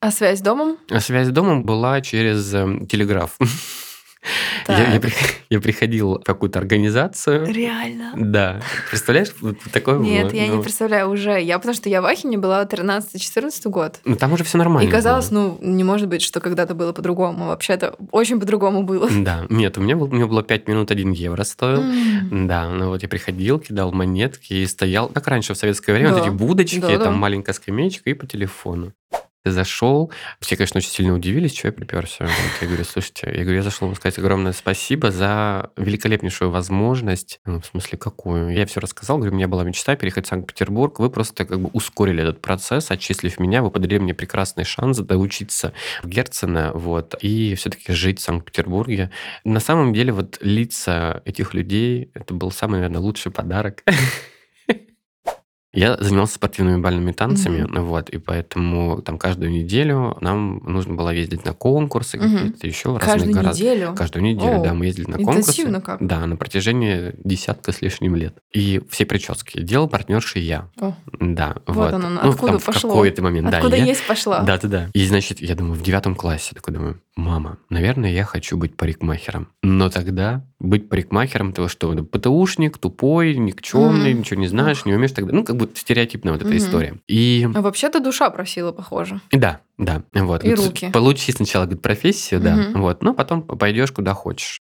А связь с домом? А связь с домом была через э, телеграф. Я, я, я приходил в какую-то организацию. Реально? Да. Представляешь, вот такое Нет, было. я ну, не представляю уже. Я потому что я в Ахине была 13-14 год. Ну, там уже все нормально. И казалось, было. ну, не может быть, что когда-то было по-другому. Вообще-то очень по-другому было. Да. Нет, у меня, был, у меня было 5 минут 1 евро стоил. М. Да, ну вот я приходил, кидал монетки и стоял, как раньше в советское время, вот Да. эти будочки, Да-да. там маленькая скамеечка и по телефону. Зашел, все, конечно, очень сильно удивились, что я приперся. Я говорю, слушайте, я говорю, я зашел вам сказать огромное спасибо за великолепнейшую возможность. Ну, в смысле, какую? Я все рассказал, говорю, у меня была мечта переехать в Санкт-Петербург. Вы просто как бы ускорили этот процесс, отчислив меня, вы подарили мне прекрасный шанс доучиться в Герцена, вот, и все-таки жить в Санкт-Петербурге. На самом деле, вот лица этих людей, это был самый, наверное, лучший подарок. Я занимался спортивными бальными танцами, Мгм. вот, и поэтому там каждую неделю нам нужно было ездить на конкурсы, Мгм. какие-то еще в разные Каждую города. неделю? Каждую неделю, О, да, мы ездили на конкурсы. Интенсивно как? Да, на протяжении десятка с лишним лет. И все прически делал партнерши я. О, Да, Вот вот. оно, Ну, откуда там в пошло? какой-то момент, да. Откуда я- есть пошла? да, да, да. И, значит, я думаю, в девятом классе такой думаю, мама, наверное, я хочу быть парикмахером. Но тогда быть парикмахером, того что, ПТУшник, тупой, никчемный, Мгм. ничего не знаешь, не умеешь тогда. Ну, как бы стереотипная вот эта Мгм. история. И А вообще-то душа просила, похоже. Да, да, вот. И руки. Получи сначала говорит, профессию, да, Мгм. вот, но потом пойдешь куда хочешь.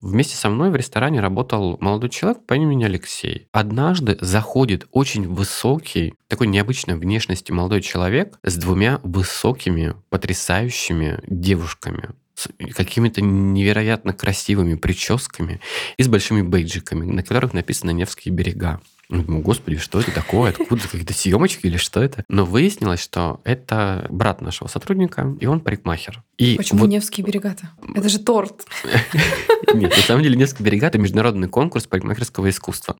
Вместе со мной в ресторане работал молодой человек по имени Алексей. Однажды заходит очень высокий, такой необычной внешности молодой человек с двумя высокими, потрясающими девушками с какими-то невероятно красивыми прическами и с большими бейджиками, на которых написано «Невские берега». Я Думаю, господи, что это такое? Откуда? Какие-то съемочки или что это? Но выяснилось, что это брат нашего сотрудника, и он парикмахер. И Почему вот- Невские берега-то? Это же торт. Нет, на самом деле Невские берега – это международный конкурс парикмахерского искусства.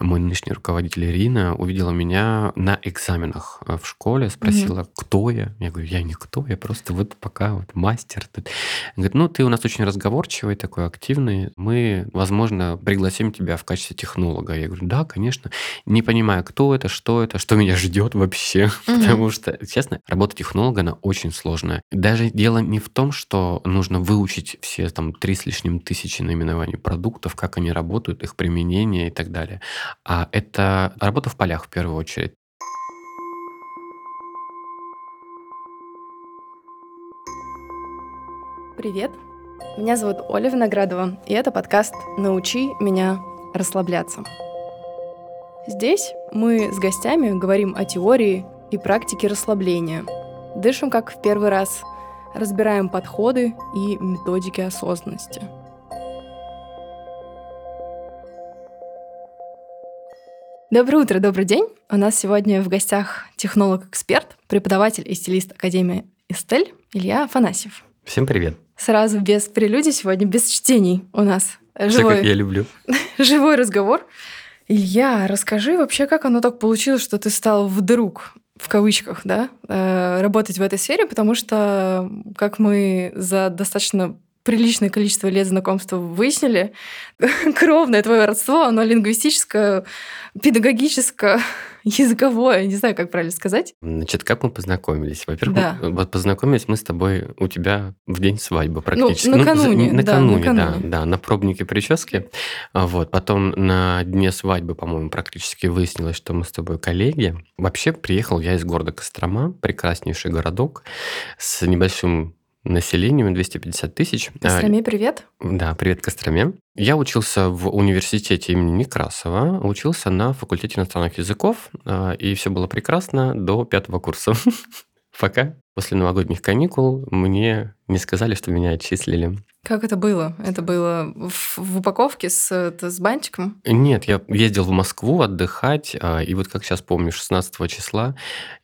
Мой нынешний руководитель Ирина увидела меня на экзаменах э, в школе, спросила, кто я. Я говорю, я никто, я просто вот пока вот мастер. тут». Она Говорит, ну ты у нас очень разговорчивый, такой активный. Мы, возможно, пригласим тебя в качестве технолога. Я говорю, да, конечно. Не понимаю, кто это, что это, что меня ждет вообще. Мгм. Потому что, честно, работа технолога, она очень сложная. Даже дело не в том, что нужно выучить все там три с лишним тысячи наименований продуктов, как они работают, их применение и так далее. А это работа в полях в первую очередь. Привет. Меня зовут Оля Виноградова, и это подкаст «Научи меня расслабляться». Здесь мы с гостями говорим о теории и практике расслабления. Дышим как в первый раз, разбираем подходы и методики осознанности. Доброе утро, добрый день. У нас сегодня в гостях технолог-эксперт, преподаватель и стилист Академии Эстель Илья Афанасьев. Всем привет. Сразу без прелюдий сегодня, без чтений у нас Все живой, как я люблю. живой разговор. Илья, расскажи вообще, как оно так получилось, что ты стал вдруг, в кавычках, да, э, работать в этой сфере, потому что, как мы за достаточно приличное количество лет знакомства выяснили, кровное твое родство, оно лингвистическое, педагогическое, языковое, не знаю, как правильно сказать. Значит, как мы познакомились? Во-первых, Да. мы- вот познакомились мы с тобой у тебя в день свадьбы практически. Ну, накануне, да, накануне, да, накануне. да, на пробнике прически. А Вот. Потом на дне свадьбы, по-моему, практически выяснилось, что мы с тобой коллеги. Вообще приехал я из города Кострома, прекраснейший городок с небольшим населением 250 тысяч. Костроме, привет. Да, привет, Костроме. Я учился в университете имени Некрасова, учился на факультете иностранных языков, а, и все было прекрасно до пятого курса. Пока после новогодних каникул мне не сказали, что меня отчислили. Как это было? Это было в, в упаковке с, с бантиком? Нет, я ездил в Москву отдыхать, а, и вот как сейчас помню, 16 числа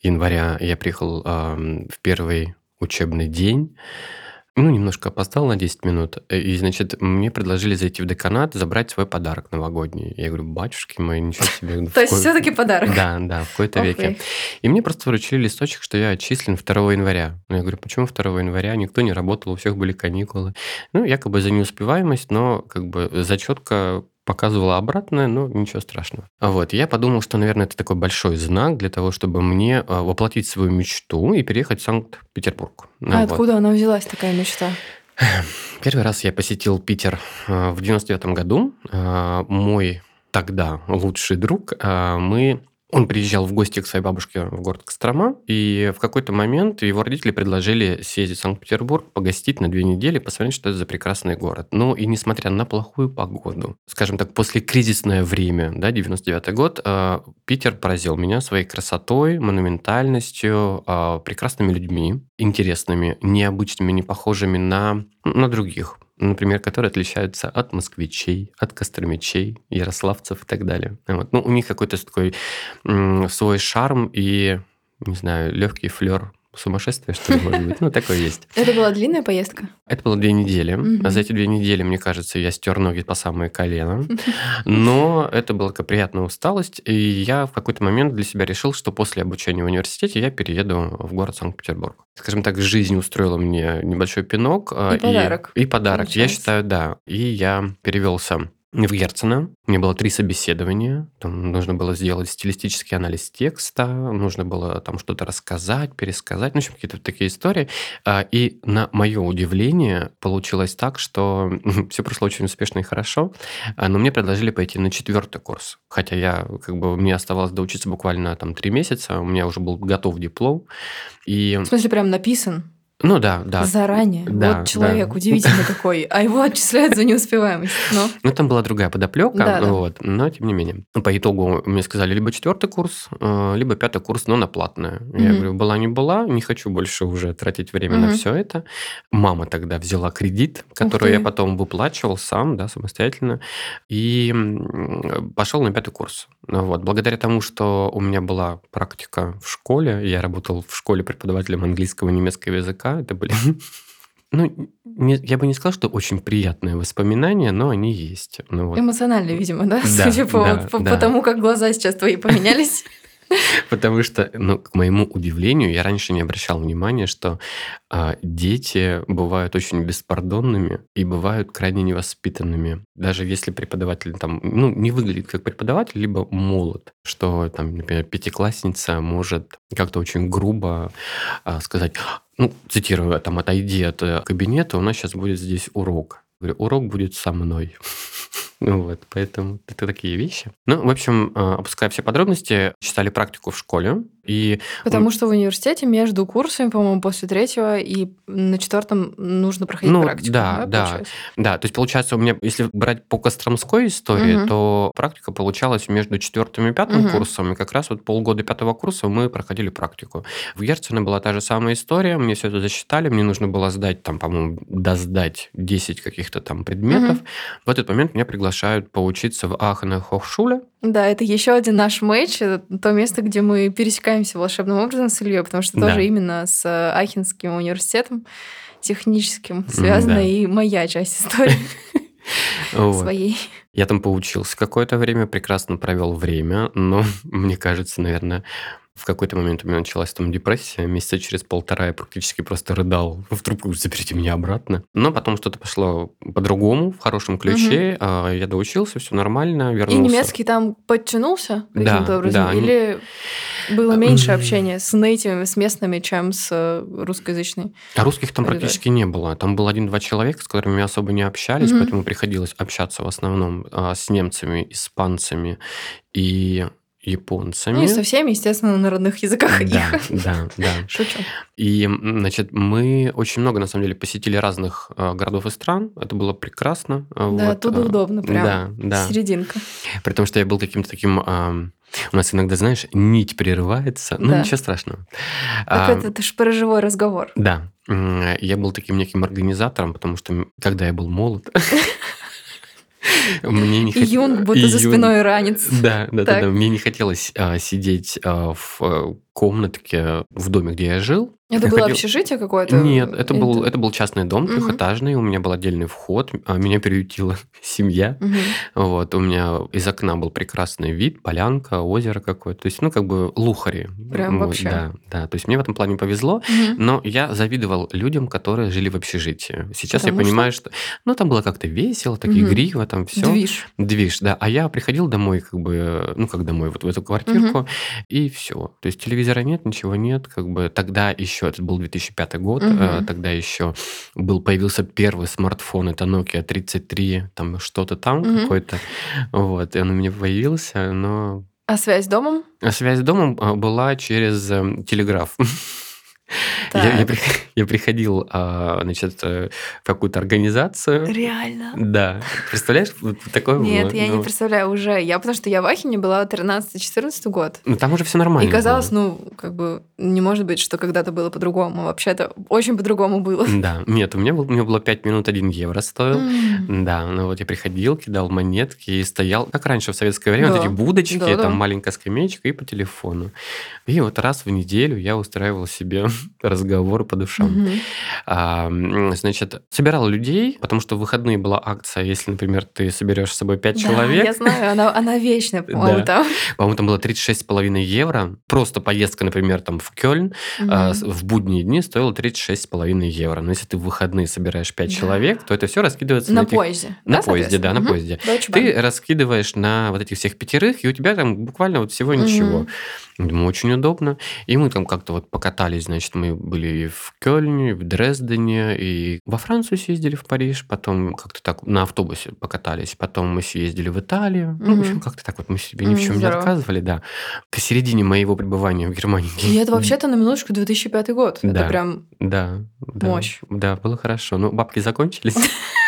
января я приехал в первый учебный день, ну, немножко опоздал на 10 минут, и, значит, мне предложили зайти в деканат, забрать свой подарок новогодний. Я говорю, батюшки мои, ничего себе. То есть все-таки подарок. Да, да, в какой-то веке. И мне просто вручили листочек, что я отчислен 2 января. Ну, я говорю, почему 2 января? Никто не работал, у всех были каникулы. Ну, якобы за неуспеваемость, но как бы зачетка показывала обратное, но ничего страшного. Вот, я подумал, что, наверное, это такой большой знак для того, чтобы мне а, воплотить свою мечту и переехать в Санкт-Петербург. Ну, а вот. откуда она взялась, такая мечта? Первый раз я посетил Питер а, в 99 году. А, мой тогда лучший друг, мы он приезжал в гости к своей бабушке в город Кострома, и в какой-то момент его родители предложили съездить в Санкт-Петербург, погостить на две недели, посмотреть, что это за прекрасный город. Ну и несмотря на плохую погоду, скажем так, после кризисное время, да, 99 год, э, Питер поразил меня своей красотой, монументальностью, э, прекрасными людьми, интересными, необычными, не похожими на, на других например, которые отличаются от москвичей, от костромичей, ярославцев и так далее. Вот. Ну, у них какой-то такой свой шарм и, не знаю, легкий флер сумасшествие, что ли, может быть. Ну, такое есть. Это была длинная поездка? Это было две недели. Угу. За эти две недели, мне кажется, я стер ноги по самое колено. Но это была такая приятная усталость. И я в какой-то момент для себя решил, что после обучения в университете я перееду в город Санкт-Петербург. Скажем так, жизнь устроила мне небольшой пинок. А, и, и подарок. И подарок. Получается. Я считаю, да. И я перевелся в Герцена. У меня было три собеседования. Там нужно было сделать стилистический анализ текста, нужно было там что-то рассказать, пересказать, ну, в общем, какие-то такие истории. А, и на мое удивление получилось так, что все прошло очень успешно и хорошо, а, но мне предложили пойти на четвертый курс. Хотя я, как бы, мне оставалось доучиться буквально там три месяца, у меня уже был готов диплом. И... В смысле, прям написан? Ну да, да. Заранее. Да, вот человек да. удивительный какой, а его отчисляют за неуспеваемость. Но... Ну там была другая подоплека, да, вот, да. но тем не менее. По итогу мне сказали либо четвертый курс, э, либо пятый курс, но на платное. Угу. Я говорю, была не была, не хочу больше уже тратить время угу. на все это. Мама тогда взяла кредит, который я потом выплачивал сам, да, самостоятельно, и пошел на пятый курс. Вот. Благодаря тому, что у меня была практика в школе, я работал в школе преподавателем английского и немецкого языка, это были ну, не, я бы не сказал, что очень приятные воспоминания, но они есть. Ну, вот. Эмоциональные, видимо, да? да Судя по, да, по, да. по тому, как глаза сейчас твои поменялись. Потому что, ну, к моему удивлению, я раньше не обращал внимания, что а, дети бывают очень беспардонными и бывают крайне невоспитанными. Даже если преподаватель там, ну, не выглядит как преподаватель, либо молод, что там, например, пятиклассница может как-то очень грубо а, сказать, ну, цитирую, там, отойди от э, кабинета, у нас сейчас будет здесь урок. Говорю, урок будет со мной. Ну вот, поэтому это такие вещи. Ну, в общем, а, опуская все подробности, читали практику в школе, и... Потому что в университете между курсами, по-моему, после третьего и на четвертом нужно проходить ну, практику. Да, да, да, да. То есть получается, у меня, если брать по Костромской истории, угу. то практика получалась между четвертым и пятым угу. курсом, и как раз вот полгода пятого курса мы проходили практику. В Герцена была та же самая история, мне все это засчитали, мне нужно было сдать там, по-моему, досдать 10 каких-то там предметов. Угу. В этот момент меня приглашают поучиться в Ахена Хохшуле, да, это еще один наш матч, то место, где мы пересекаемся волшебным образом с Ильей, потому что да. тоже именно с э, Ахинским университетом техническим связана да. и моя часть истории своей. Я там поучился какое-то время, прекрасно провел время, но мне кажется, наверное, в какой-то момент у меня началась там депрессия. Месяца через полтора я практически просто рыдал в трубку, заберите меня обратно. Но потом что-то пошло по-другому, в хорошем ключе. Угу. Я доучился, все нормально, вернулся. И немецкий там подтянулся каким-то да, образом? Да. Или было меньше общения с нейтивами, с местными, чем с э, русскоязычной? А русских там практически не было. Там был один-два человека, с которыми мы особо не общались, угу. поэтому приходилось общаться в основном а, с немцами, испанцами и японцами. Ну и со всеми, естественно, на родных языках да, их. Да, да. Шучу. И, значит, мы очень много, на самом деле, посетили разных э, городов и стран. Это было прекрасно. Да, вот. оттуда удобно, прям да, да. серединка. При том, что я был каким-то таким... Э, у нас иногда, знаешь, нить прерывается. Ну, да. ничего страшного. Так а, это, это же про живой разговор. Да. Я был таким неким организатором, потому что когда я был молод, Мне не хот... Юнг будто за спиной ранец. Да, да, да. Мне не хотелось сидеть а, в а, комнатке в доме, где я жил. Это Я было ходил- общежитие какое-то? Нет, это был, Это- это был частный дом, Мгм. трехэтажный, у меня был отдельный вход, а меня приютила семья. Мгм. Вот, у меня из окна был прекрасный вид, полянка, озеро какое-то. То есть, ну, как бы лухари. Прям Вот, вообще. Да, да. То есть, мне в этом плане повезло. Мгм. Но я завидовал людям, которые жили в общежитии. Сейчас Потому я понимаю, что... Ну, там было как-то весело, так Мгм. игриво, там все. Движ. Движ, да. А я приходил домой, как бы, ну, как домой, вот в эту квартирку, и все. То есть телевизора нет, ничего нет. Как бы тогда еще, это был 2005 год, э, тогда еще был, появился первый смартфон, это Nokia 33, там что-то там Мгм. какой-то. Вот, и он у меня появился, но... А связь с домом? А связь с домом а, была через эм, телеграф. Я, я я приходил, а, значит, э, в какую-то организацию. Реально? Да. Представляешь, вот такое Нет, было. я не Ну, представляю уже. Я потому что я в Ахине была 13-14 год. Ну, там уже все нормально. И казалось, было. ну, как бы, не может быть, что когда-то было по-другому. Вообще-то очень по-другому было. Да. Нет, у меня, был, у меня было 5 минут 1 евро стоил. М. Да, ну вот я приходил, кидал монетки и стоял, как раньше в советское время, вот Да. эти будочки, Да, да. там маленькая скамеечка и по телефону. И вот раз в неделю я устраивал себе разговоры по душам. Мгм. А, значит, собирал людей, потому что в выходные была акция, если, например, ты соберешь с собой 5 Да, человек, я знаю, она, она вечная, по-моему, Да. там. по-моему, там было 36,5 евро. Просто поездка, например, там в Кёльн а, Мгм. с- в будние дни стоила 36,5 евро. Но если ты в выходные собираешь 5 Да. человек, то это все раскидывается на, На этих- поезде. На да, поезде, да, на соответственно? поезде. Deutsche Ты раскидываешь на вот этих всех пятерых, и у тебя там буквально вот всего ничего. Думаю, очень удобно. И мы там как-то вот покатались, значит, мы были и в Кёльне, и в Дрездене, и во Францию съездили, в Париж, потом как-то так на автобусе покатались, потом мы съездили в Италию. Ну, в общем, как-то так вот мы себе ни в чем не отказывали, да. К середине моего пребывания в Германии. И это вообще-то на минуточку 2005 год. Да. Это прям... Да, да. Мощь. Да, было хорошо. Но бабки закончились.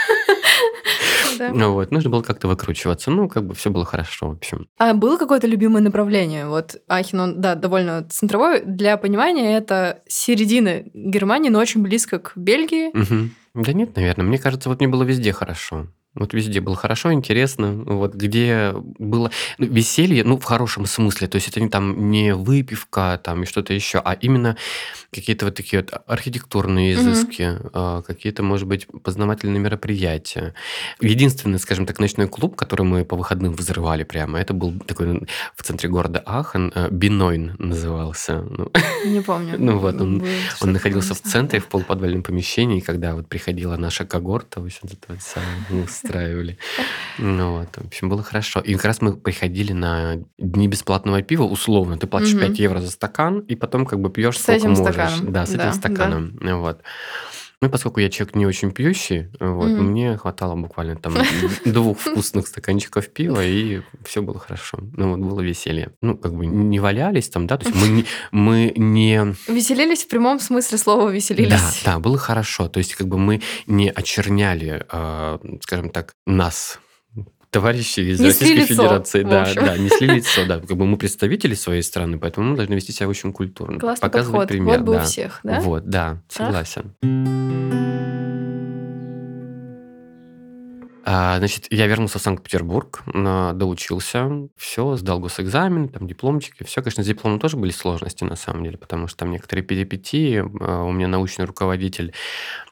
да. Ну вот, нужно было как-то выкручиваться. Ну, как бы все было хорошо, в общем. А было какое-то любимое направление? Вот Ахен, он, да, довольно центровой. Для понимания, это середина Германии, но очень близко к Бельгии. Мгм. Да нет, наверное. Мне кажется, вот мне было везде хорошо. Вот везде было хорошо, интересно. Вот где было веселье, ну, в хорошем смысле. То есть это не там не выпивка там и что-то еще, а именно какие-то вот такие вот архитектурные изыски, а, какие-то, может быть, познавательные мероприятия. Единственный, скажем так, ночной клуб, который мы по выходным взрывали прямо, это был такой в центре города Ахен, э, Бинойн назывался. Ну, Не помню. Ну вот, он- он находился в центре, в полуподвальном помещении, когда вот приходила наша когорта, в общем, устраивали. Ну вот, в общем, было хорошо. И как раз мы приходили на дни бесплатного пива, условно. Ты платишь Мгм. 5 евро за стакан, и потом как бы пьешь С сколько этим можешь. стаканом. Да, с этим стаканом. Вот. Ну, поскольку я человек не очень пьющий, вот, Мгм. мне хватало буквально там двух вкусных стаканчиков пива, и все было хорошо. Ну, вот было веселье. Ну, как бы не валялись там, да, то есть мы не, мы не Веселились в прямом смысле слова да, веселились. да, было хорошо. То есть, как бы мы не очерняли, э, скажем так, нас, товарищи из Несли Российской лицо, Федерации. Да, да, несли лицо, да. Как бы мы представители своей страны, поэтому мы должны вести себя очень культурно. Классный показывать подход. пример. Вот бы у да. всех, да? Вот, да, согласен. А, значит, я вернулся в Санкт-Петербург, доучился, все, сдал госэкзамен, там дипломчики, все, конечно, с дипломом тоже были сложности на самом деле, потому что там некоторые перипетии, а, у меня научный руководитель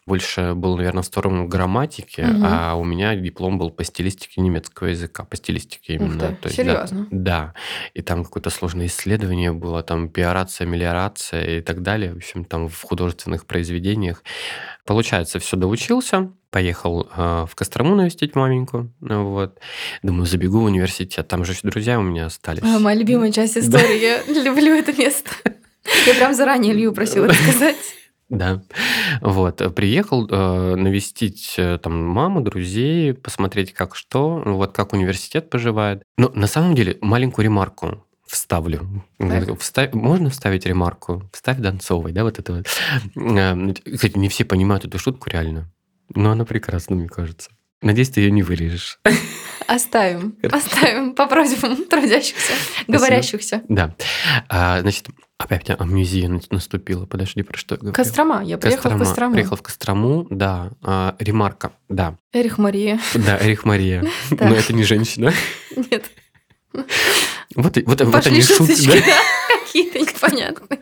больше был, наверное, в сторону грамматики, Мгм. а у меня диплом был по стилистике немецкого языка, по стилистике Ух именно. ты, То есть, да, серьезно? да, и там какое-то сложное исследование было, там пиорация, мелиорация и так далее, в общем, там в художественных произведениях. Получается, все доучился, поехал э, в Кострому навестить маменьку, вот. Думаю, забегу в университет, там же друзья у меня остались. А, моя любимая часть истории. Я люблю это место. Я прям заранее Илью просила рассказать. Да, вот, э, приехал э, навестить э, там маму, друзей, посмотреть, как что, вот, как университет поживает. Но на самом деле маленькую ремарку вставлю. Так. Вста- Можно вставить ремарку? Вставь Донцовой, да, вот это вот. Э, Кстати, не все понимают эту шутку реально, но она прекрасна, мне кажется. Надеюсь, ты ее не вырежешь. Оставим. Оставим по просьбам трудящихся, говорящихся. Да. А, значит, опять амнезия на- наступила. Подожди, про что я говорю? Кострома. Я приехала в. Кострому. Приехал в Кострому, да. А, ремарка, да. Эрих Мария. Да, Эрих Мария. Но это не женщина. Нет. Вот, вот, вот они шутки, да, какие-то непонятные.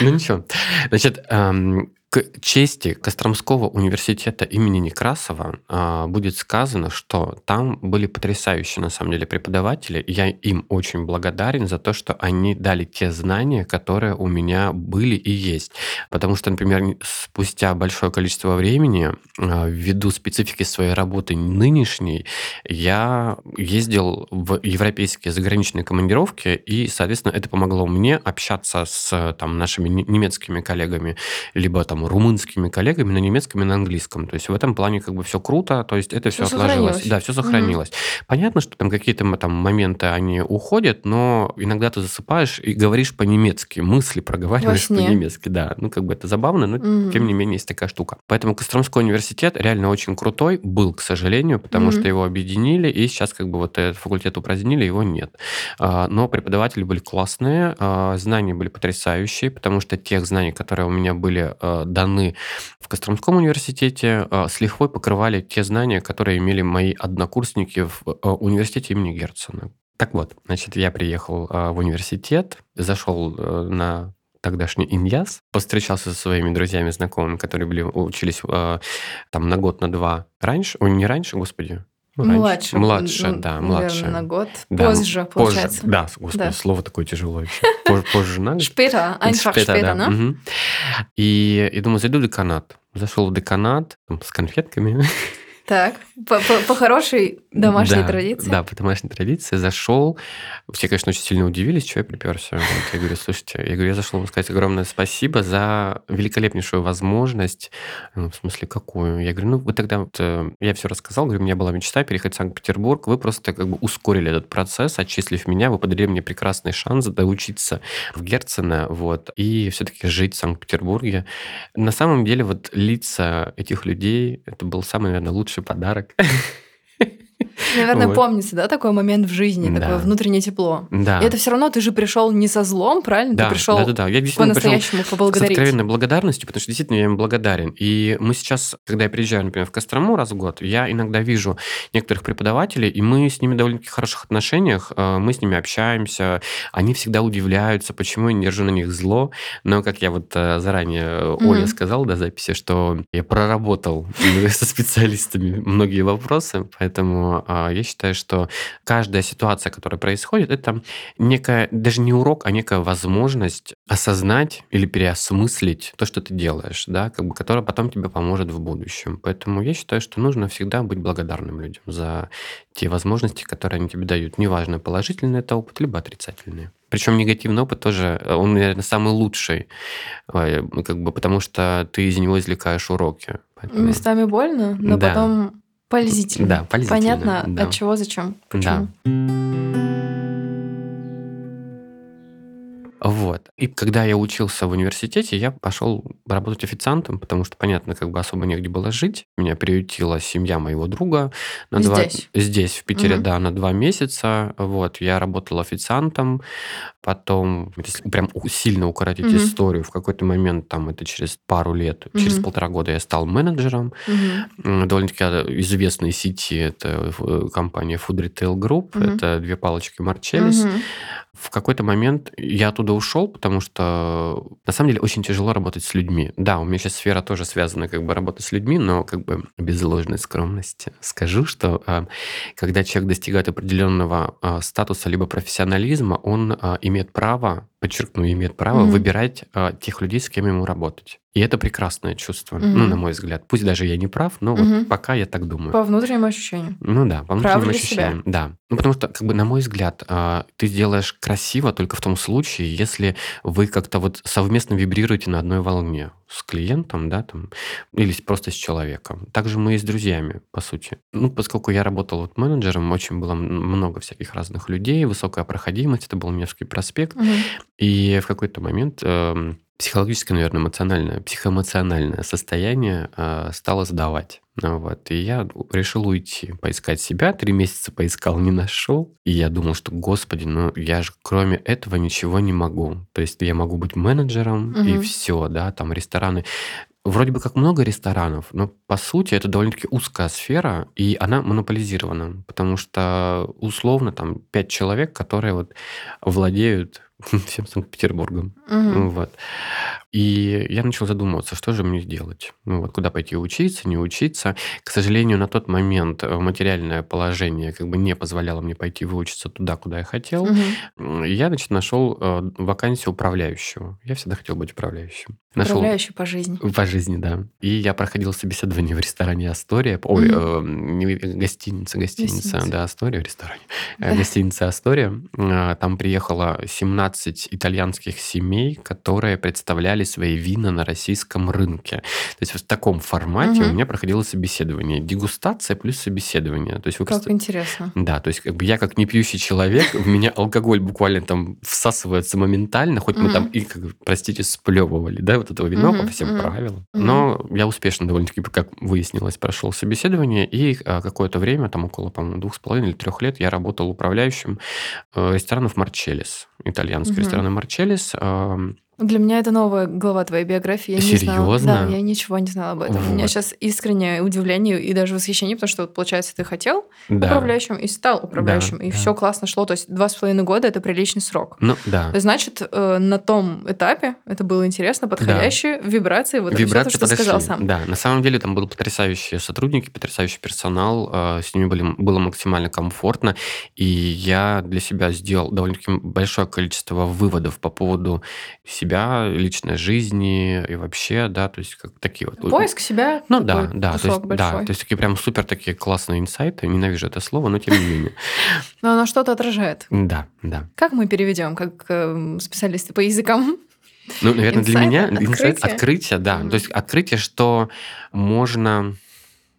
Ну ничего. Значит, эм, к чести Костромского университета имени Некрасова а, будет сказано, что там были потрясающие, на самом деле, преподаватели. Я им очень благодарен за то, что они дали те знания, которые у меня были и есть. Потому что, например, спустя большое количество времени, а, ввиду специфики своей работы нынешней, я ездил в европейские заграничные командировки, и, соответственно, это помогло мне общаться с там, нашими не- немецкими коллегами, либо там румынскими коллегами на немецком и на английском. То есть в этом плане как бы все круто, то есть это все Всё отложилось. Да, все сохранилось. Понятно, что там какие-то там моменты, они уходят, но иногда ты засыпаешь и говоришь по-немецки, мысли проговариваешь по-немецки, да. Ну, как бы это забавно, но Мгм. тем не менее есть такая штука. Поэтому Костромской университет реально очень крутой был, к сожалению, потому Мгм. что его объединили, и сейчас как бы вот этот факультет упразднили, его нет. А, Но преподаватели были классные, а, знания были потрясающие, потому что тех знаний, которые у меня были а, даны в Костромском университете, а, с лихвой покрывали те знания, которые имели мои однокурсники в а, университете имени Герцена. Так вот, значит, я приехал а, в университет, зашел э, на тогдашний Иньяс, повстречался со своими друзьями, знакомыми, которые были, учились а, там на год, на два раньше, ой, не раньше, господи, раньше. Младше. Младше, ну, да, наверное, младше. на год. Да, Позже, получается. Да, господи, Да. слово такое тяжелое вообще. Позже, позже на год. Später, einfach Später, да. И, и думаю, зайду в деканат. Зашел в деканат там, с конфетками. Так, по, по- по хорошей домашней Да, традиции. Да, по домашней традиции. Зашел. Все, конечно, очень сильно удивились, что я приперся. Вот я говорю, слушайте, я говорю, я зашел вам сказать огромное спасибо за великолепнейшую возможность. Ну, в смысле, какую? Я говорю, ну, вы тогда, вот, э, я все рассказал, говорю, у меня была мечта переехать в Санкт-Петербург. Вы просто как бы ускорили этот процесс, отчислив меня. Вы подарили мне прекрасный шанс доучиться в Герцена, вот, и все-таки жить в Санкт-Петербурге. На самом деле, вот лица этих людей, это был самый, наверное, лучший подарок. Наверное, Вот. помнится, да, такой момент в жизни, Да. такое внутреннее тепло. Да. И это все равно ты же пришел не со злом, правильно? Да, ты пришел да, да, да. Я по-настоящему с поблагодарить. откровенной благодарностью, потому что действительно я им благодарен. И мы сейчас, когда я приезжаю, например, в Кострому раз в год, я иногда вижу некоторых преподавателей, и мы с ними в довольно-таки хороших отношениях, э, мы с ними общаемся, они всегда удивляются, почему я не держу на них зло. Но, как я вот э, заранее э, Оле Мгм. сказал до записи, что я проработал со специалистами многие вопросы, поэтому а, я считаю, что каждая ситуация, которая происходит, это некая, даже не урок, а некая возможность осознать или переосмыслить то, что ты делаешь, да, как бы, которая потом тебе поможет в будущем. Поэтому я считаю, что нужно всегда быть благодарным людям за те возможности, которые они тебе дают. Неважно, положительный это опыт, либо отрицательный. Причем негативный опыт тоже, э, он, наверное, самый лучший, э, как бы, потому что ты из него извлекаешь уроки. Поэтому- Местами больно, но Да. потом пользительно. Да, пользительно, Понятно, да. от чего, зачем, Да. Вот. И когда я учился в университете, я пошел работать официантом, потому что, понятно, как бы особо негде было жить. Меня приютила семья моего друга. На два- Здесь? Здесь, в Питере, Мгм. да, на два месяца. Вот. Я работал официантом. Потом, если прям сильно укоротить Мгм. историю, в какой-то момент, там, это через пару лет, через Мгм. полтора года я стал менеджером. М, довольно-таки э, известной сети. Это э, компания Food Retail Group. Мгм. Это две палочки Марчелис. Мгм. В какой-то момент я оттуда ушел, потому что на самом деле очень тяжело работать с людьми. Да, у меня сейчас сфера тоже связана как бы работа с людьми, но как бы без ложной скромности скажу, что а, когда человек достигает определенного а, статуса либо профессионализма, он а, имеет право, подчеркну, имеет право Мгм. выбирать тех людей, с кем ему работать. И это прекрасное чувство, ну, Мгм. на мой взгляд. Пусть даже я не прав, но Мгм. вот пока я так думаю. По внутренним ощущениям. Ну да, по внутренним себя. ощущениям. Да. Ну, потому что, как бы, на мой взгляд, а, ты сделаешь красиво только в том случае, если вы как-то вот совместно вибрируете на одной волне с клиентом, да, там, или просто с человеком. Также мы и с друзьями, по сути. Ну, поскольку я работал вот менеджером, очень было много всяких разных людей, высокая проходимость, это был Невский проспект, Мгм. и в какой-то момент эм, психологическое, наверное, эмоциональное, психоэмоциональное состояние э, стало сдавать. Ну Вот. И я решил уйти, поискать себя. Три месяца поискал, не нашел. И я думал, что, господи, ну я же кроме этого ничего не могу. То есть я могу быть менеджером, и Мгм. все, да, там рестораны вроде бы как много ресторанов, но по сути это довольно-таки узкая сфера, и она монополизирована, потому что условно там пять человек, которые вот владеют всем Санкт-Петербургом. Мгм. Вот. И я начал задумываться, что же мне делать? Ну вот, куда пойти учиться, не учиться. К сожалению, на тот момент э, материальное положение как бы не позволяло мне пойти выучиться туда, куда я хотел. И Я, значит, нашел э, вакансию управляющего. Я всегда хотел быть управляющим. Нашел Управляющий по жизни. по жизни, да. И я проходил собеседование в ресторане Астория. Ой, э, гостиница, гостиница, Гостиница. да, Астория в ресторане. Э, Да. Гостиница Астория. Э, Там приехало 17 итальянских семей, которые представляли свои вина на российском рынке. То есть в таком формате Мгм. у меня проходило собеседование. Дегустация плюс собеседование. То есть вы Как просто- интересно. да, то есть как бы я как не пьющий человек, в меня алкоголь буквально там всасывается моментально, хоть мы там и, простите, сплевывали, да, вот этого вино по всем правилам. Но я успешно довольно-таки, как выяснилось, прошел собеседование, и а, какое-то время, там около, по-моему, двух с половиной или трех лет, я работал управляющим э, ресторанов Марчеллис, итальянский Мгм. ресторан Марчеллис. Для меня это новая глава твоей биографии. Я не знала. Серьезно? Да, я ничего не знала об этом. У меня Вот. сейчас искреннее удивление и даже восхищение, потому что, вот, получается, ты хотел Да. управляющим и стал управляющим, и да. все классно шло. То есть два с половиной года это приличный срок. Ну, да. Значит, э, на том этапе это было интересно, подходящие вибрации, вот это всё, то, Вибрации что ты сказал подошли. сам. Да, на самом деле там были потрясающие сотрудники, потрясающий персонал, э, с ними были, было максимально комфортно, и я для себя сделал довольно-таки большое количество выводов по поводу себя, личной жизни и вообще, да, то есть как такие вот... Поиск себя. Ну да, да, то есть, кусок да, большой. то есть такие прям супер такие классные инсайты, ненавижу это слово, но тем не менее. Но оно что-то отражает. Да, да. Как мы переведем, как э, специалисты по языкам? Ну, наверное, для Инсайт, меня открытие. инсайт открытие, да. Мгм. То есть открытие, что можно.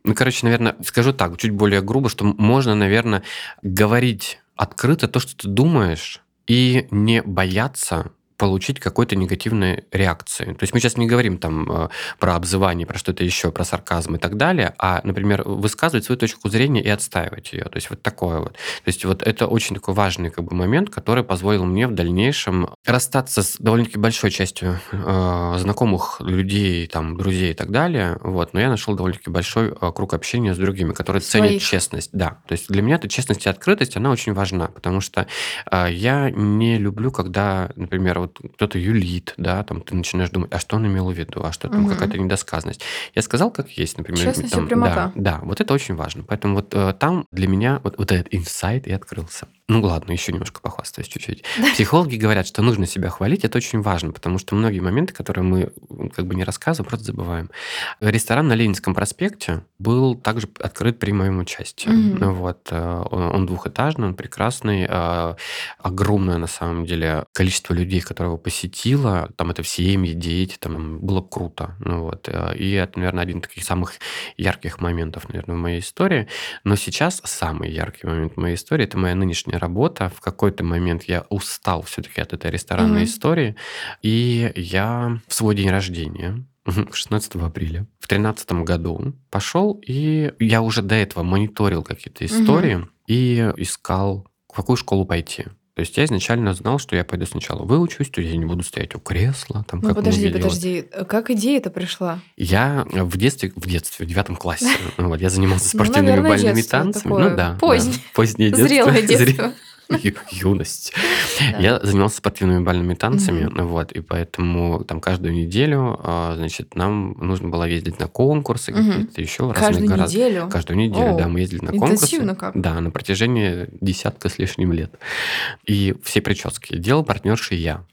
Ну, короче, наверное, скажу так, чуть более грубо, что можно, наверное, говорить открыто то, что ты думаешь, и не бояться получить какой-то негативной реакции. То есть мы сейчас не говорим там э, про обзывание, про что-то еще, про сарказм и так далее, а, например, высказывать свою точку зрения и отстаивать ее. То есть вот такое вот. То есть вот это очень такой важный как бы момент, который позволил мне в дальнейшем расстаться с довольно-таки большой частью э, знакомых людей, там, друзей и так далее. Вот. Но я нашел довольно-таки большой э, круг общения с другими, которые ценят Своих. честность. Да. То есть для меня эта честность и открытость, она очень важна, потому что э, я не люблю, когда, например, вот кто-то юлит, да, там ты начинаешь думать, а что он имел в виду, а что там Мгм. какая-то недосказанность. Я сказал, как есть, например. Честность и там, прямота. Да, да, вот это очень важно. Поэтому вот э, там для меня вот, вот этот инсайт и открылся. Ну ладно, еще немножко похвастаюсь чуть-чуть. Психологи говорят, что нужно себя хвалить, это очень важно, потому что многие моменты, которые мы как бы не рассказываем, просто забываем. Ресторан на Ленинском проспекте был также открыт при моем участии. Ну Вот, э, он двухэтажный, он прекрасный, э, огромное на самом деле количество людей, которые его посетило, там это в семьи, дети, там было круто. Ну вот, э, и это, наверное, один из таких самых ярких моментов, наверное, в моей истории. Но сейчас самый яркий момент в моей истории – это моя нынешняя работа. В какой-то момент я устал все-таки от этой ресторанной Мгм. истории, и я в свой день рождения 16 апреля в 2013 году пошел, и я уже до этого мониторил какие-то истории и искал, в какую школу пойти. То есть я изначально знал, что я пойду сначала выучусь, то я не буду стоять у кресла, там, Ну как подожди, подожди. Э, Как идея-то пришла? Я в детстве, в детстве, в девятом классе, вот, я занимался Ну, спортивными бальными танцами. Ну да, позднее. позднее детство. Зрелое Зре- детство. Юность. Я занимался спортивными бальными танцами, вот, и поэтому там каждую неделю, а, значит, нам нужно было ездить на конкурсы какие-то еще Каждую неделю? Каждую неделю, да, мы ездили на конкурсы. Интенсивно как? Да, на протяжении десятка с лишним лет. И все прически делал партнерша и я.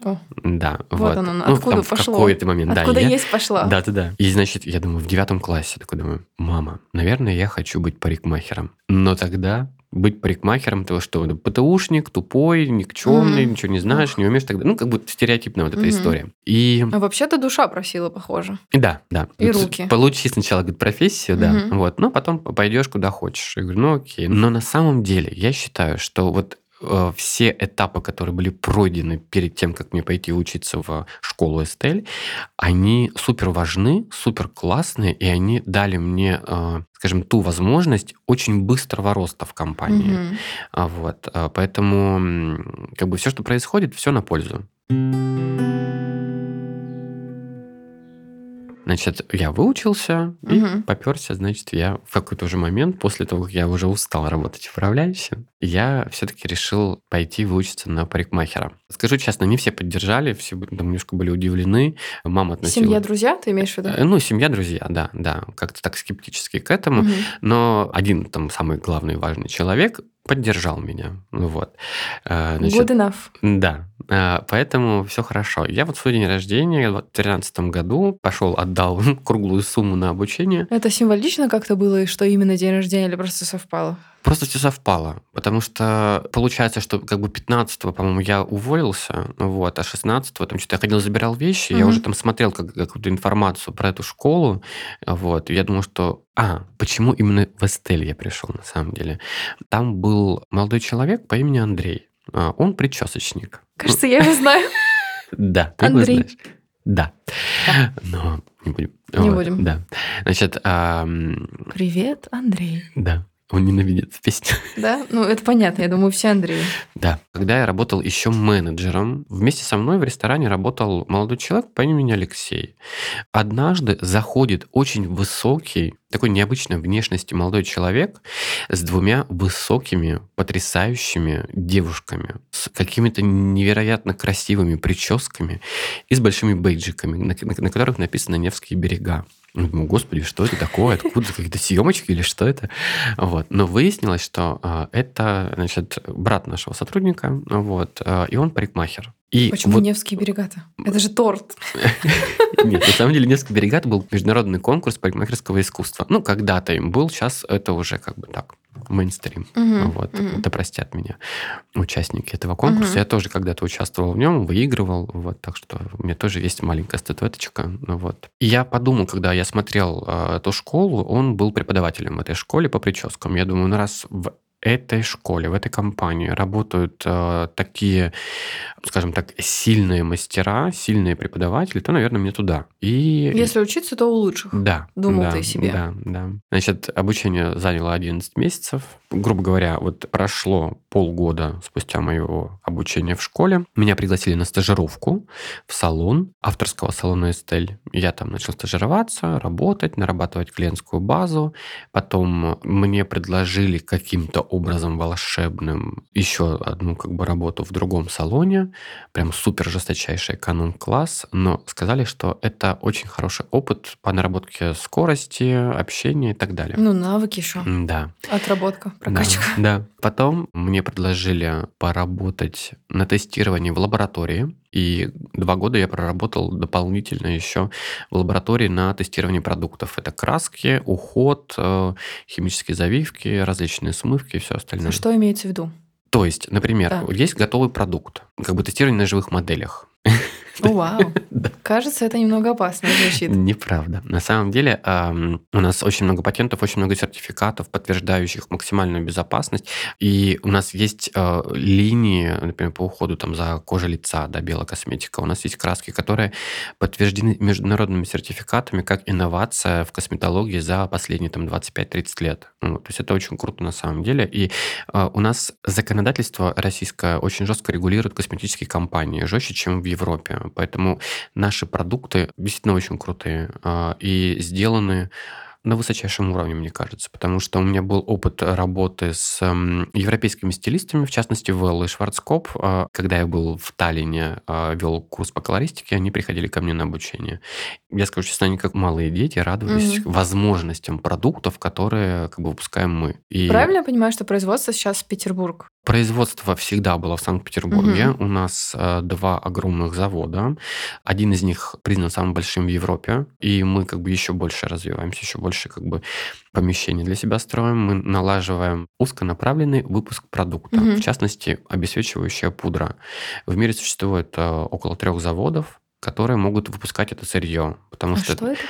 Да, Вот оно, Ну, откуда там в пошло? какой-то момент, Откуда есть пошла? да, да, да. И, значит, я думаю, в девятом классе такой думаю, мама, наверное, я хочу быть парикмахером. Но тогда быть парикмахером, ты что, ПТУшник, тупой, никчемный, Мгм. ничего не знаешь, не умеешь тогда. Ну, как бы стереотипная вот эта Мгм. история. И А вообще-то душа просила, похоже. и да, да. И Вот руки. Получи сначала, говорит, профессию, да, Мгм. вот, но потом пойдешь куда хочешь. Я говорю, ну окей. Но на самом деле я считаю, что вот все этапы, которые были пройдены перед тем, как мне пойти учиться в школу Эстель, они супер важны, супер классные, и они дали мне, э, скажем, ту возможность очень быстрого роста в компании. А Вот, а, поэтому как бы все, что происходит, все на пользу. Значит, я выучился и Мгм. поперся, значит, я в какой-то уже момент, после того, как я уже устал работать управляющим, я все-таки решил пойти выучиться на парикмахера. Скажу честно, не все поддержали, все там немножко были удивлены. Мама относилась... Семья, друзья, ты имеешь в виду? Э, Ну, семья, друзья, да, да, как-то так скептически к этому. Мгм. Но один там самый главный важный человек поддержал меня. Ну Вот. Э, значит, Good enough. да, а, поэтому все хорошо. Я вот в свой день рождения в 2013 году пошел, отдал круглую сумму на обучение. Это символично как-то было, и что именно день рождения, или просто совпало? Просто все совпало, потому что получается, что как бы 15 по-моему, я уволился, вот, а 16 там что-то я ходил, забирал вещи, я Мгм. уже там смотрел как- какую-то информацию про эту школу, вот, и я думал, что, а, почему именно в Эстель я пришел на самом деле? Там был молодой человек по имени Андрей, А, он причесочник. Кажется, я его знаю. Да, ты его знаешь. Да. Но не будем. Не Вот, будем. Да. Значит, Привет, Андрей. да, он ненавидит песню. Да? Ну, это понятно, я думаю, все Андреи. Да. Когда я работал еще менеджером, вместе со мной в ресторане работал молодой человек по имени Алексей. Однажды заходит очень высокий, такой необычной внешности молодой человек с двумя высокими, потрясающими девушками, с какими-то невероятно красивыми прическами и с большими бейджиками, на, на- на которых написано «Невские берега». Я думаю, господи, что это такое? Откуда какие-то съемочки или что это? Вот. Но выяснилось, что а, это, значит, брат нашего сотрудника, вот, а, и он парикмахер. И Почему вот- Невские берега-то? Это же торт. Нет, на самом деле Невский берега был международный конкурс парикмахерского искусства. Ну, когда-то им был, сейчас это уже как бы так, мейнстрим. Мгм, Вот, мгм. да простят меня участники этого конкурса. Мгм. Я тоже когда-то участвовал в нем, выигрывал, вот, так что у меня тоже есть маленькая статуэточка, ну вот. И я подумал, когда я смотрел э, эту школу, он был преподавателем в этой школе по прическам. Я думаю, ну раз в этой школе, в этой компании работают э, такие, скажем так, сильные мастера, сильные преподаватели, то, наверное, мне туда. И Если учиться, то у лучших. да. Думал да, ты себе. Да, да. Значит, обучение заняло 11 месяцев. Грубо говоря, вот прошло полгода спустя моего обучения в школе. Меня пригласили на стажировку в салон авторского салона «Эстель». Я там начал стажироваться, работать, нарабатывать клиентскую базу. Потом мне предложили каким-то образом волшебным еще одну как бы работу в другом салоне. Прям супер жесточайший эконом-класс. Но сказали, что это очень хороший опыт по наработке скорости, общения и так далее. Ну, навыки еще. Да. Отработка, прокачка. Да, да. Потом мне предложили поработать на тестировании в лаборатории. И два года я проработал дополнительно еще в лаборатории на тестировании продуктов. Это краски, уход, э, химические завивки, различные смывки и все остальное. Что имеется в виду? То есть, например, Да. есть готовый продукт, как бы тестирование на живых моделях. Вау. Да. Кажется, это немного опасно звучит. Неправда. На самом деле у нас очень много патентов, очень много сертификатов, подтверждающих максимальную безопасность. И у нас есть э, линии, например, по уходу там, за кожей лица, да, биокосметика. У нас есть краски, которые подтверждены международными сертификатами как инновация в косметологии за последние там, 25-30 лет. Ну, то есть это очень круто на самом деле. И э, у нас законодательство российское очень жестко регулирует косметические компании, жестче, чем в Европе. Поэтому наши продукты действительно очень крутые а, и сделаны на высочайшем уровне, мне кажется, потому что у меня был опыт работы с м, европейскими стилистами, в частности, Велл и Шварцкоп. А, Когда я был в Таллине, а, вел курс по колористике, они приходили ко мне на обучение. Я скажу честно, они как малые дети радовались Мгм. возможностям продуктов, которые как бы выпускаем мы. И Правильно я понимаю, что производство сейчас Петербург? Производство всегда было в Санкт-Петербурге. Мгм. У нас э, два огромных завода. Один из них признан самым большим в Европе. И мы как бы еще больше развиваемся, еще больше как бы помещений для себя строим. Мы налаживаем узконаправленный выпуск продукта. Мгм. В частности, обесцвечивающая пудра. В мире существует э, около трех заводов, которые могут выпускать это сырье. Потому А что, что это?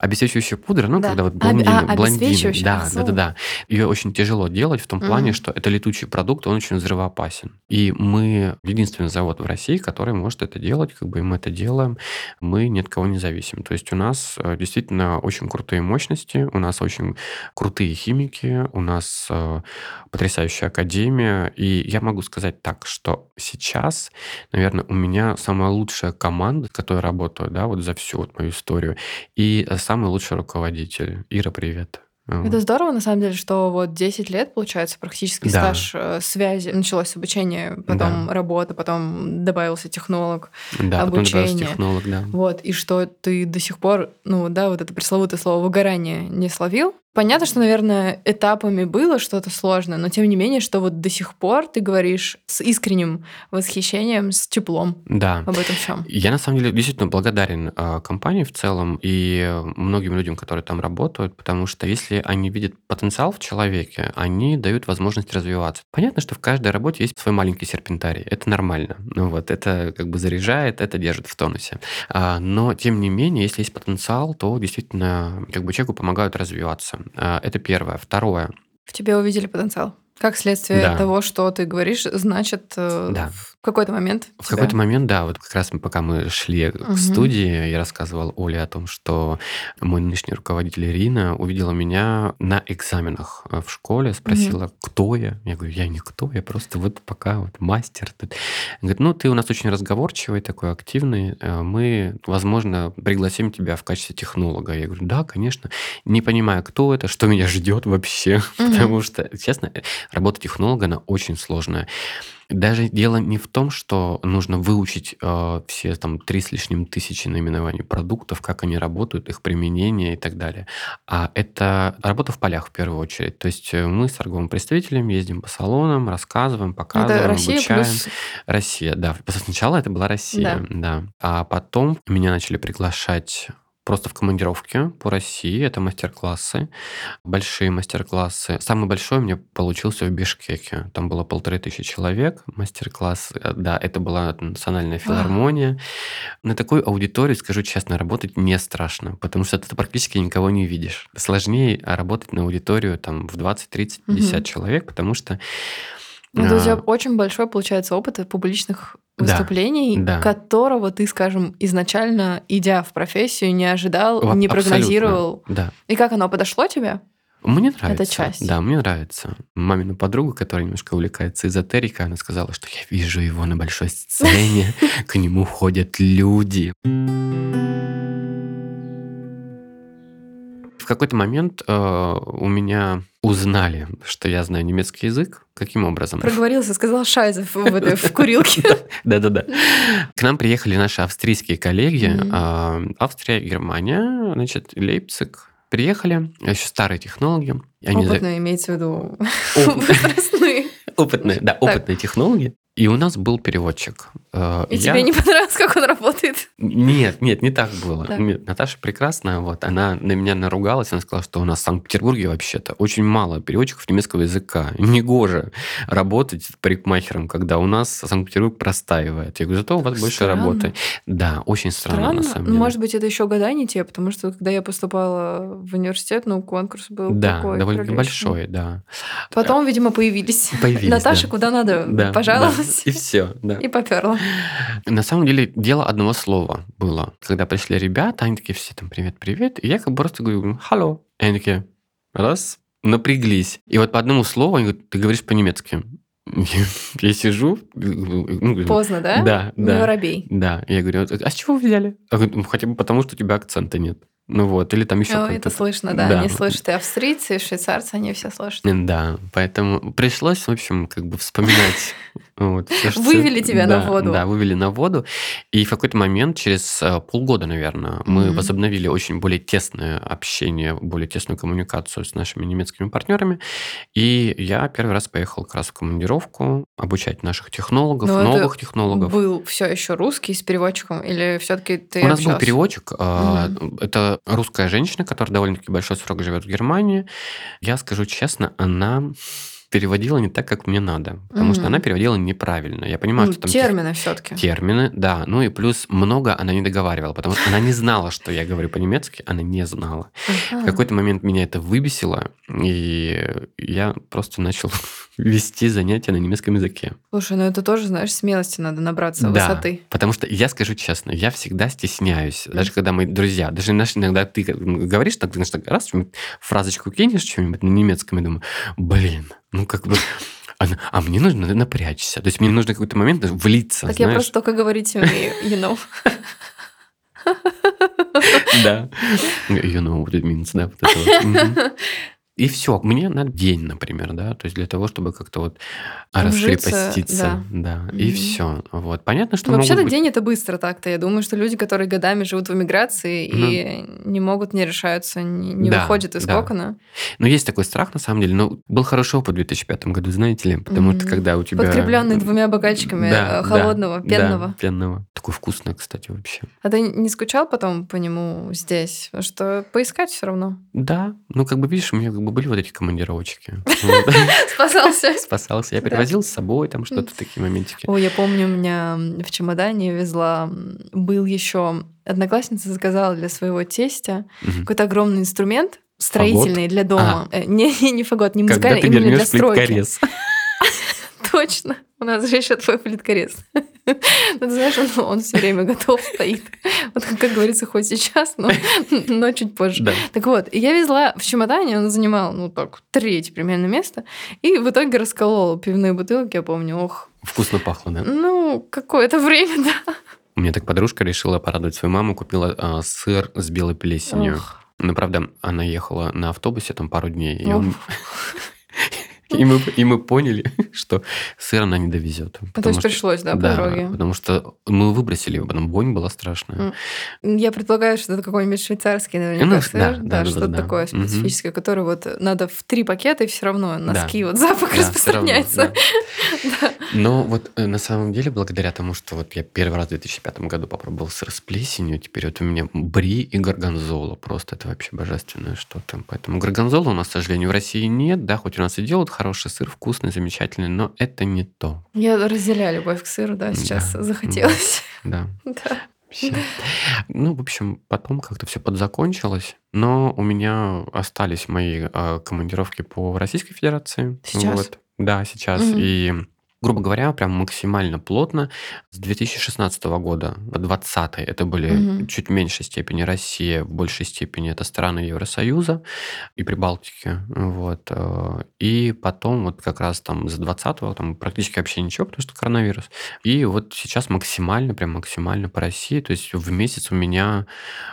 Обесцвечивающая пудра, ну, Да. когда вот А, блондины, а, блондины, обесцвечивающая, да, да, да, да. Ее очень тяжело делать в том плане, Мгм. что это летучий продукт, он очень взрывоопасен. И мы единственный завод в России, который может это делать, как бы и мы это делаем, мы ни от кого не зависим. То есть у нас э, действительно очень крутые мощности, у нас очень крутые химики, у нас э, потрясающая академия. И я могу сказать так, что сейчас, наверное, у меня самая лучшая команда, с которой работаю, да, вот за всю вот мою историю, и э, самый лучший руководитель. Ира, привет. Это здорово, на самом деле, что вот 10 лет, получается, практически Да. стаж э, связи. Началось обучение, потом Да. работа, потом добавился технолог. Да, потом обучение. технолог, да. Вот, и что ты до сих пор, ну да, вот это пресловутое слово выгорание не словил. Понятно, что, наверное, этапами было что-то сложное, но тем не менее, что вот до сих пор ты говоришь с искренним восхищением, с теплом Да. об этом всем. Я на самом деле действительно благодарен э, компании в целом и многим людям, которые там работают, потому что если они видят потенциал в человеке, они дают возможность развиваться. Понятно, что в каждой работе есть свой маленький серпентарий. Это нормально. Ну вот, это как бы заряжает, это держит в тонусе. А, но тем не менее, если есть потенциал, то действительно как бы человеку помогают развиваться. А, это первое. Второе. В тебе увидели потенциал. Как следствие Да. того, что ты говоришь, значит, э, Да. В какой-то момент В тебя- какой-то момент, да, вот как раз мы, пока мы шли к Мгм. студии, я рассказывал Оле о том, что мой нынешний руководитель Ирина увидела меня на экзаменах э, в школе, спросила, кто я. Я говорю, я никто, я просто вот пока вот мастер. тут». Она говорит, ну ты у нас очень разговорчивый, такой активный, э, мы, возможно, пригласим тебя в качестве технолога. Я говорю, да, конечно. Не понимаю, кто это, что меня ждет вообще, Мгм. потому что, честно, работа технолога, она очень сложная. Даже дело не в том, что нужно выучить э, все там три с лишним тысячи наименований продуктов, как они работают, их применение и так далее. А это работа в полях в первую очередь. То есть э, мы с торговым представителем ездим по салонам, рассказываем, показываем, Это Россия обучаем. плюс... Россия, да. Сначала это была Россия, да. А потом меня начали приглашать просто в командировке по России. Это мастер-классы, большие мастер-классы. Самый большой у меня получился в Бишкеке. Там было полторы тысячи человек. Мастер-класс, э, да, это была национальная филармония. На такой аудитории, скажу честно, работать не страшно, потому что ты практически никого не видишь. Сложнее а, работать на аудиторию там в 20, 30, 50 Мгм. человек, потому что Ну, то есть у а, тебя очень большой, получается, опыт публичных выступлений, да. которого ты, скажем, изначально, идя в профессию, не ожидал, Во- не прогнозировал. Да. И как оно подошло тебе? Мне нравится. часть. Да, мне нравится. Мамина подруга, которая немножко увлекается эзотерикой, она сказала, что я вижу его на большой сцене, к нему ходят люди. В какой-то момент э, у меня узнали, что я знаю немецкий язык. Каким образом? Проговорился, сказал Шайзев в, этой- в курилке. Да-да-да. К нам приехали наши австрийские коллеги. А, Австрия, Германия, значит, Лейпциг. Приехали, еще старые технологи. И они за- Опытные, имеется в виду Оп- возрастные. Опытные, да, опытные технологи. И у нас был переводчик. Э, И я- тебе не понравилось, как он работает? Нет, нет, не так было. Нет, Наташа прекрасная, вот, она на меня наругалась, она сказала, что у нас в Санкт-Петербурге вообще-то очень мало переводчиков немецкого языка. Негоже работать парикмахером, когда у нас Санкт-Петербург простаивает. Я говорю, зато у вас больше Странно. работы. Да, очень странно, на самом Ну, деле. может быть, это еще года не те, потому что когда я поступала в университет, ну, конкурс был да, такой довольно приличный. большой, да. Потом, видимо, появились. Появились, Наташа да. куда надо Да, пожаловалась да. И все, да. и поперла. На самом деле дело одного слова было. Когда пришли ребята, они такие все там привет-привет, и я как бы просто говорю «халло». И они такие раз, напряглись. И вот по одному слову они говорят, ты говоришь по-немецки. Я сижу, ну, Поздно, да? Да, Не да. воробей. Да, я говорю, а с чего вы взяли? Говорю, «Ну, хотя бы потому, что у тебя акцента нет. Ну вот, или там еще какой-то... это слышно, да. Да. Они слышат и австрийцы, и швейцарцы, они все слышат. Да, поэтому пришлось, в общем, как бы вспоминать. вот, всё, что- Вывели тебя на воду. Да, вывели на воду. И в какой-то момент, через э, полгода, наверное, мы Мгм. возобновили очень более тесное общение, более тесную коммуникацию с нашими немецкими партнерами. И я первый раз поехал как раз в командировку обучать наших технологов, Но новых технологов. Был все еще русский с переводчиком, или все-таки ты У нас был переводчик. а, Это русская женщина, которая довольно-таки большой срок живет в Германии. Я скажу честно, она переводила не так, как мне надо. Потому что Мгм. она переводила неправильно. Я понимаю, Ну, что там термины все-таки. термины, да. Ну и плюс много она не договаривала, потому что она не знала, что я говорю по-немецки, она не знала. В какой-то момент меня это выбесило, и я просто начал вести занятия на немецком языке. Слушай, ну это тоже, знаешь, смелости надо набраться, Да, высоты. потому что я скажу честно, я всегда стесняюсь, даже когда мы друзья, даже знаешь, иногда ты говоришь, так, знаешь, так, раз фразочку кинешь что-нибудь на немецком, и думаю, блин, ну как бы, а, а мне нужно напрячься, то есть мне нужно какой-то момент влиться, Так я знаешь. просто только говорить умею, you know. Да. You know what it means, да. вот это вот. И все, мне надо день, например, да, то есть для того, чтобы как-то вот Вжиться, раскрепоститься, да, и Мгм. все, вот. Понятно, что Ну, Вообще-то быть- день это быстро так-то. Я думаю, что люди, которые годами живут в эмиграции и не могут, не решаются, не, не Да, выходят из да. кокона. Но есть такой страх, на самом деле. Но был хороший опыт в 2005 году, знаете ли, потому что Мгм. когда у тебя... Подкрепленный двумя бокальчиками Да, э, да, холодного, да, пенного. пенного. Такой вкусный, кстати, вообще. А ты не скучал потом по нему здесь? Что поискать все равно. Да, ну как бы видишь, у меня как бы были вот эти командировочки. Спасался. Спасался. Я перевозил с собой там что-то, такие моментики. Ой, я помню, у меня в чемодане везла, был еще одноклассница заказала для своего тестя какой-то огромный инструмент строительный для дома. Э, Не, не, не фагот, не Когда музыкальный, ты именно для стройки. плиткорез. Точно. У нас же еще твой плиткорез. Ну, Ты знаешь, он, он все время готов стоит. Вот как говорится, хоть сейчас, но, но чуть позже. Да. Так вот, я везла в чемодане, он занимал, ну так, третье примерно место, и в итоге расколола пивные бутылки, я помню, ох, Вкусно пахло, да? ну, какое-то время, да. У меня так подружка решила порадовать свою маму, купила а, сыр с белой плесенью. Ох. Ну, правда, она ехала на автобусе там пару дней, и, Ох. он- и мы, и мы поняли, что сыр она не довезет. Ну, То потому есть что- пришлось, да, по да, дороге? потому что мы выбросили его, потом вонь была страшная. Я предполагаю, что это какой-нибудь швейцарский, наверняка, Ну, сыр, да, да, да, да, что-то да. такое Мгм. специфическое, которое вот надо в три пакета, и все равно носки, Да. вот запах Да, всё равно, распространяется. да. Но вот э, на самом деле, благодаря тому, что вот я первый раз в 2005 году попробовал сыр с плесенью, теперь вот у меня бри и горгонзола. Просто это вообще божественное что-то. Поэтому горгонзола у нас, к сожалению, в России нет. Да, хоть у нас и делают хороший сыр, вкусный, замечательный, но это не то. Я разделяю любовь к сыру, да, сейчас Да, захотелось. Да. Да. Ну, в общем, потом как-то все подзакончилось, но у меня остались мои а, командировки по Российской Федерации. Сейчас? Вот. Да, сейчас. Мгм. И, грубо говоря, прям максимально плотно с 2016 года, 20 это были Мгм. чуть в меньшей степени Россия, в большей степени это страны Евросоюза и Прибалтики. Вот. э, И потом вот как раз там с 20 там практически вообще ничего, потому что коронавирус. И вот сейчас максимально, прям максимально по России. То есть в месяц у меня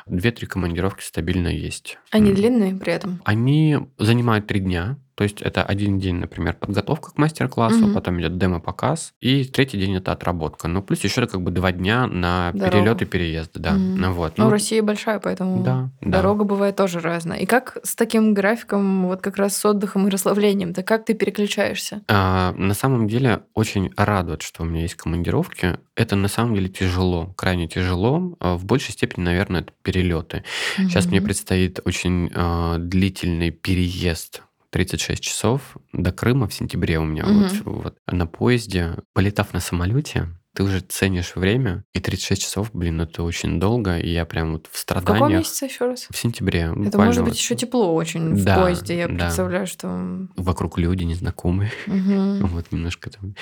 2-3 командировки стабильно есть. Они длинные при этом. Они занимают три дня. То есть это один день, например, подготовка к мастер-классу, Мгм. потом идет демо-показ, и третий день это отработка. Ну, плюс еще как бы два дня на Дорогу. перелет и переезд, да. Мгм. Ну, вот. Ну, Ну, Россия большая, поэтому да, да. дорога бывает тоже разная. И как с таким графиком, вот как раз с отдыхом и расслаблением, то как ты переключаешься? А, на самом деле очень радует, что у меня есть командировки. Это на самом деле тяжело, крайне тяжело. А, В большей степени, наверное, это перелеты. Сейчас мне предстоит очень а, длительный переезд 36 часов до Крыма в сентябре у меня вот, Мгм. вот на поезде. Полетав на самолете, ты уже ценишь время, и 36 часов, блин, это очень долго, и я прям вот в В каком страданиях. месяце еще раз? В сентябре. Это может вот быть еще тепло очень в Да, поезде. Я да. представляю, что... Вокруг люди незнакомые. Мгм. Вот немножко там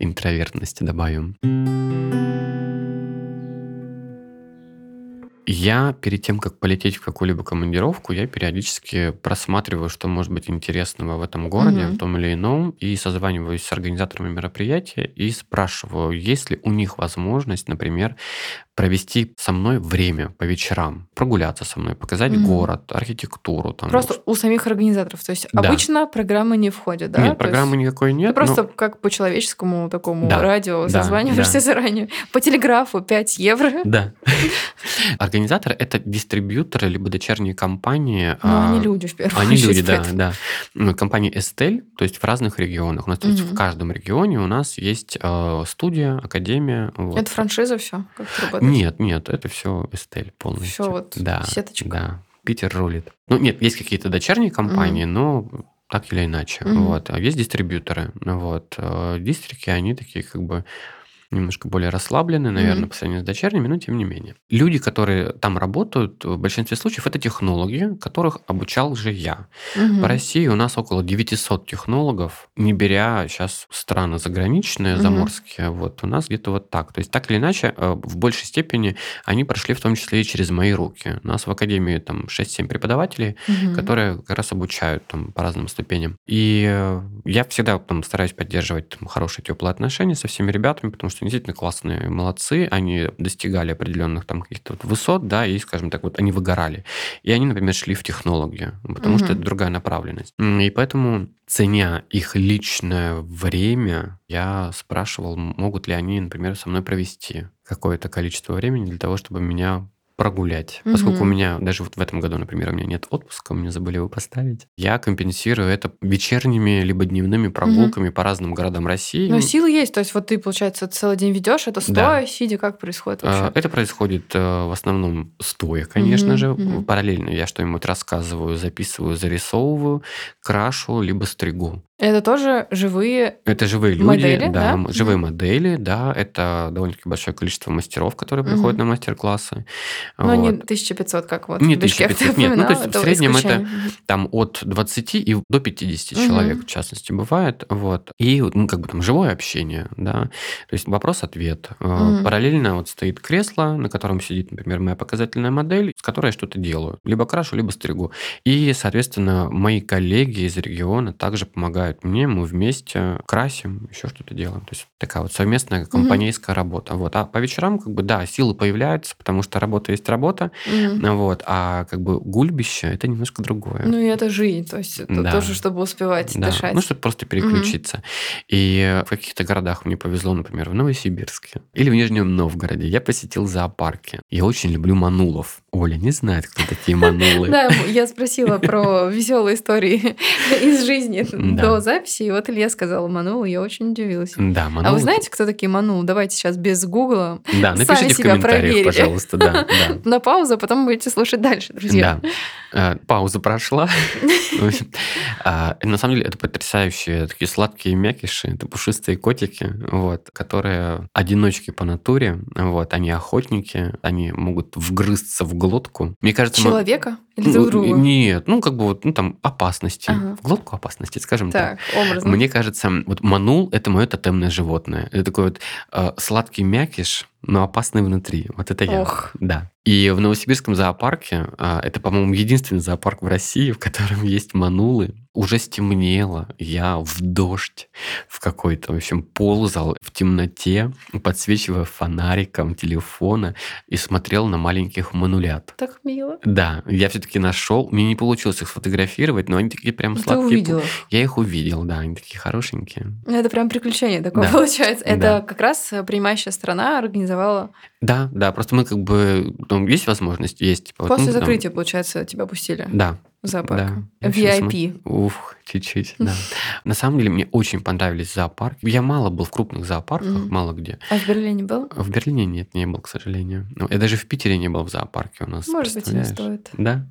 интровертности добавим. Я перед тем, как полететь в какую-либо командировку, я периодически просматриваю, что может быть интересного в этом городе, Мгм. в том или ином, и созваниваюсь с организаторами мероприятия и спрашиваю, есть ли у них возможность, например, провести со мной время по вечерам, прогуляться со мной, показать Мгм. город, архитектуру. Там, Просто у самих организаторов. То есть Да. обычно программы не входят, да? Нет, То программы есть никакой ты нет. но- просто как по человеческому такому Да, радио да, созваниваешься да. заранее. По телеграфу 5 евро. Да. Организаторы — это дистрибьюторы, либо дочерние компании. Но они а, люди в первую Они очередь. люди, да, да. Ну, Компания Estelle, то есть в разных регионах. У нас в каждом регионе у нас есть э, студия, академия. вот. Это франшиза все? Как? Нет, нет, это все Estelle полностью. Всё вот да, сеточка. Да, Питер рулит. Ну, нет, есть какие-то дочерние компании, но так или иначе. Мгм. Вот. А есть дистрибьюторы. Вот. Э, Дистрики, они такие как бы немножко более расслаблены, наверное, Мгм. по сравнению с дочерними, но тем не менее. Люди, которые там работают, в большинстве случаев это технологи, которых обучал же я. Мгм. По России у нас около 900 технологов, не беря сейчас страны заграничные, Мгм. заморские, вот у нас где-то вот так. То есть так или иначе, э, в большей степени они прошли в том числе и через мои руки. У нас в академии там 6-7 преподавателей, Мгм. которые как раз обучают там по разным ступеням. И э, я всегда там стараюсь поддерживать там, хорошие теплые отношения со всеми ребятами, потому что они действительно классные, молодцы, они достигали определенных там каких-то вот высот, да, и, скажем так, вот они выгорали. И они, например, шли в технологию, потому что Мгм. это другая направленность. И поэтому, ценя их личное время, я спрашивал, могут ли они, например, со мной провести какое-то количество времени для того, чтобы меня прогулять. Поскольку у меня даже вот в этом году, например, у меня нет отпуска, мне забыли его поставить, я компенсирую это вечерними либо дневными прогулками по разным городам России. Но силы есть, то есть вот ты, получается, целый день ведешь, это Да. стоя, сидя, как происходит А, вообще? Это происходит э, в основном стоя, конечно Мгм, же. мгм. Параллельно я что-нибудь рассказываю, записываю, зарисовываю, крашу, либо стригу. Это тоже живые Это живые люди, Модели, да, да? живые Мгм. модели, да, это довольно-таки большое количество мастеров, которые Мгм. приходят на мастер-классы. Но не Вот. 1500, как вот Не в Бишкек ты 1500, нет. Ну, то есть в среднем это исключение. Мгм. там от 20 и до 50 Мгм. человек, в частности, бывает. Вот. И, ну, как бы там живое общение, да. То есть вопрос-ответ. Мгм. Параллельно вот стоит кресло, на котором сидит, например, моя показательная модель, с которой я что-то делаю. Либо крашу, либо стригу. И, соответственно, мои коллеги из региона также помогают мне. Мы вместе красим, еще что-то делаем. То есть такая вот совместная компанейская работа. Вот. А по вечерам, как бы, да, силы появляются, потому что работа есть работа. Ну Вот. А как бы гульбище это немножко другое. Ну и это жизнь, то есть это Да. тоже, чтобы успевать Да, дышать. ну, чтобы просто переключиться. И в каких-то городах мне повезло, например, в Новосибирске или в Нижнем Новгороде. Я посетил зоопарки. Я очень люблю манулов. Оля не знает, кто такие манулы. Да, я спросила про веселые истории из жизни Да. До записи, и вот Илья сказал Манул, я очень удивилась. Да, А манулы. вы знаете, кто такие Манул? Давайте сейчас без гугла. Да, напишите в комментариях, проверили? пожалуйста. Да, да. На паузу, а потом будете слушать дальше, друзья. Да. Э, Пауза прошла. А, На самом деле это потрясающие такие сладкие мякиши, это пушистые котики, вот, которые одиночки по натуре, вот, они охотники, они могут вгрызться в глотку. Мне кажется, Человека или Ну, друг другу? Нет, ну как бы вот, ну там опасности, Ага. в глотку опасности, скажем так. Так, образно. Мне кажется, вот манул это мое тотемное животное. Это такой вот э, сладкий мякиш, но опасный внутри. Вот это я. Ох. Да. И в Новосибирском зоопарке, а, это, по-моему, единственный зоопарк в России, в котором есть манулы. Уже стемнело, я в дождь, в какой-то, в общем, ползал в темноте, подсвечивая фонариком телефона и смотрел на маленьких манулят. Так мило. Да, я все-таки нашел. Мне не получилось их сфотографировать, но они такие прям Ты сладкие. увидела. Я их увидел, да, они такие хорошенькие. Ну, Это прям приключение такое Да. получается. Это Да. как раз принимающая страна организовала. Да, да, просто мы как бы, ну, есть возможность, есть. типа, вот, После ну, там- закрытия, получается, тебя пустили Да, в зоопарк. да. VIP. Уф, чуть-чуть, да. На самом деле мне очень понравились зоопарки. Я мало был в крупных зоопарках, мало где. А в Берлине был? В Берлине нет, не был, к сожалению. Ну, Я даже в Питере не был в зоопарке у нас. Может быть, не стоит. Да.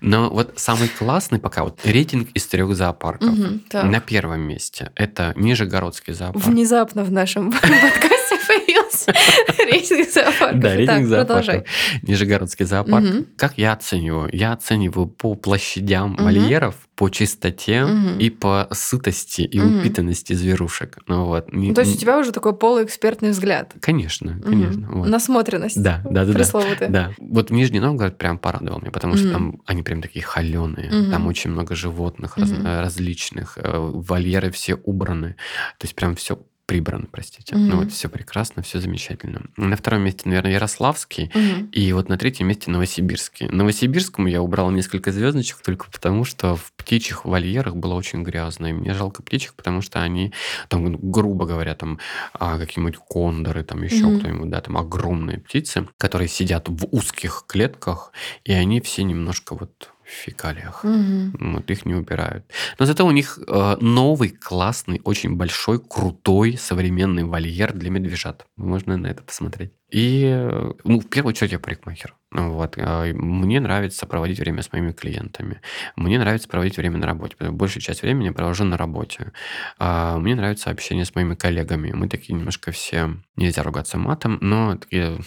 Но вот самый классный пока вот рейтинг из трех зоопарков. На первом месте это Нижегородский зоопарк. Внезапно в нашем подкасте появился рейтинг зоопарков. Да, рейтинг зоопарков. Нижегородский зоопарк. Как я оцениваю? Я оцениваю по площадям вольеров, по чистоте и по сытости и упитанности зверушек. Ну вот. Ну, То есть у тебя уже такой полуэкспертный взгляд. Конечно, конечно. вот. Насмотренность. Да, да, да, да. Пресловутая. Да, вот Нижний Новгород прям порадовал меня, потому что там они прям такие холеные, там очень много животных раз- различных, э, вольеры все убраны, то есть прям все прибрано, простите. Мгм. Ну вот все прекрасно, все замечательно. На втором месте, наверное, Ярославский, Мгм. и вот на третьем месте Новосибирский. Новосибирскому я убрал несколько звездочек только потому, что в птичьих вольерах было очень грязно. И мне жалко птичек, потому что они, там, ну, грубо говоря, там а, какие-нибудь кондоры, там еще Мгм. кто-нибудь, да, там огромные птицы, которые сидят в узких клетках, и они все немножко вот в фекалиях. Мгм. Вот их не убирают. Но зато у них э, новый, классный, очень большой, крутой, современный вольер для медвежат. Можно на это посмотреть. И, ну, в первую очередь я парикмахер. Вот. А, мне нравится проводить время с моими клиентами. Мне нравится проводить время на работе. Большую часть времени я провожу на работе. А, мне нравится общение с моими коллегами. Мы такие немножко все, нельзя ругаться матом, но такие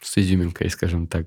с изюминкой, скажем так.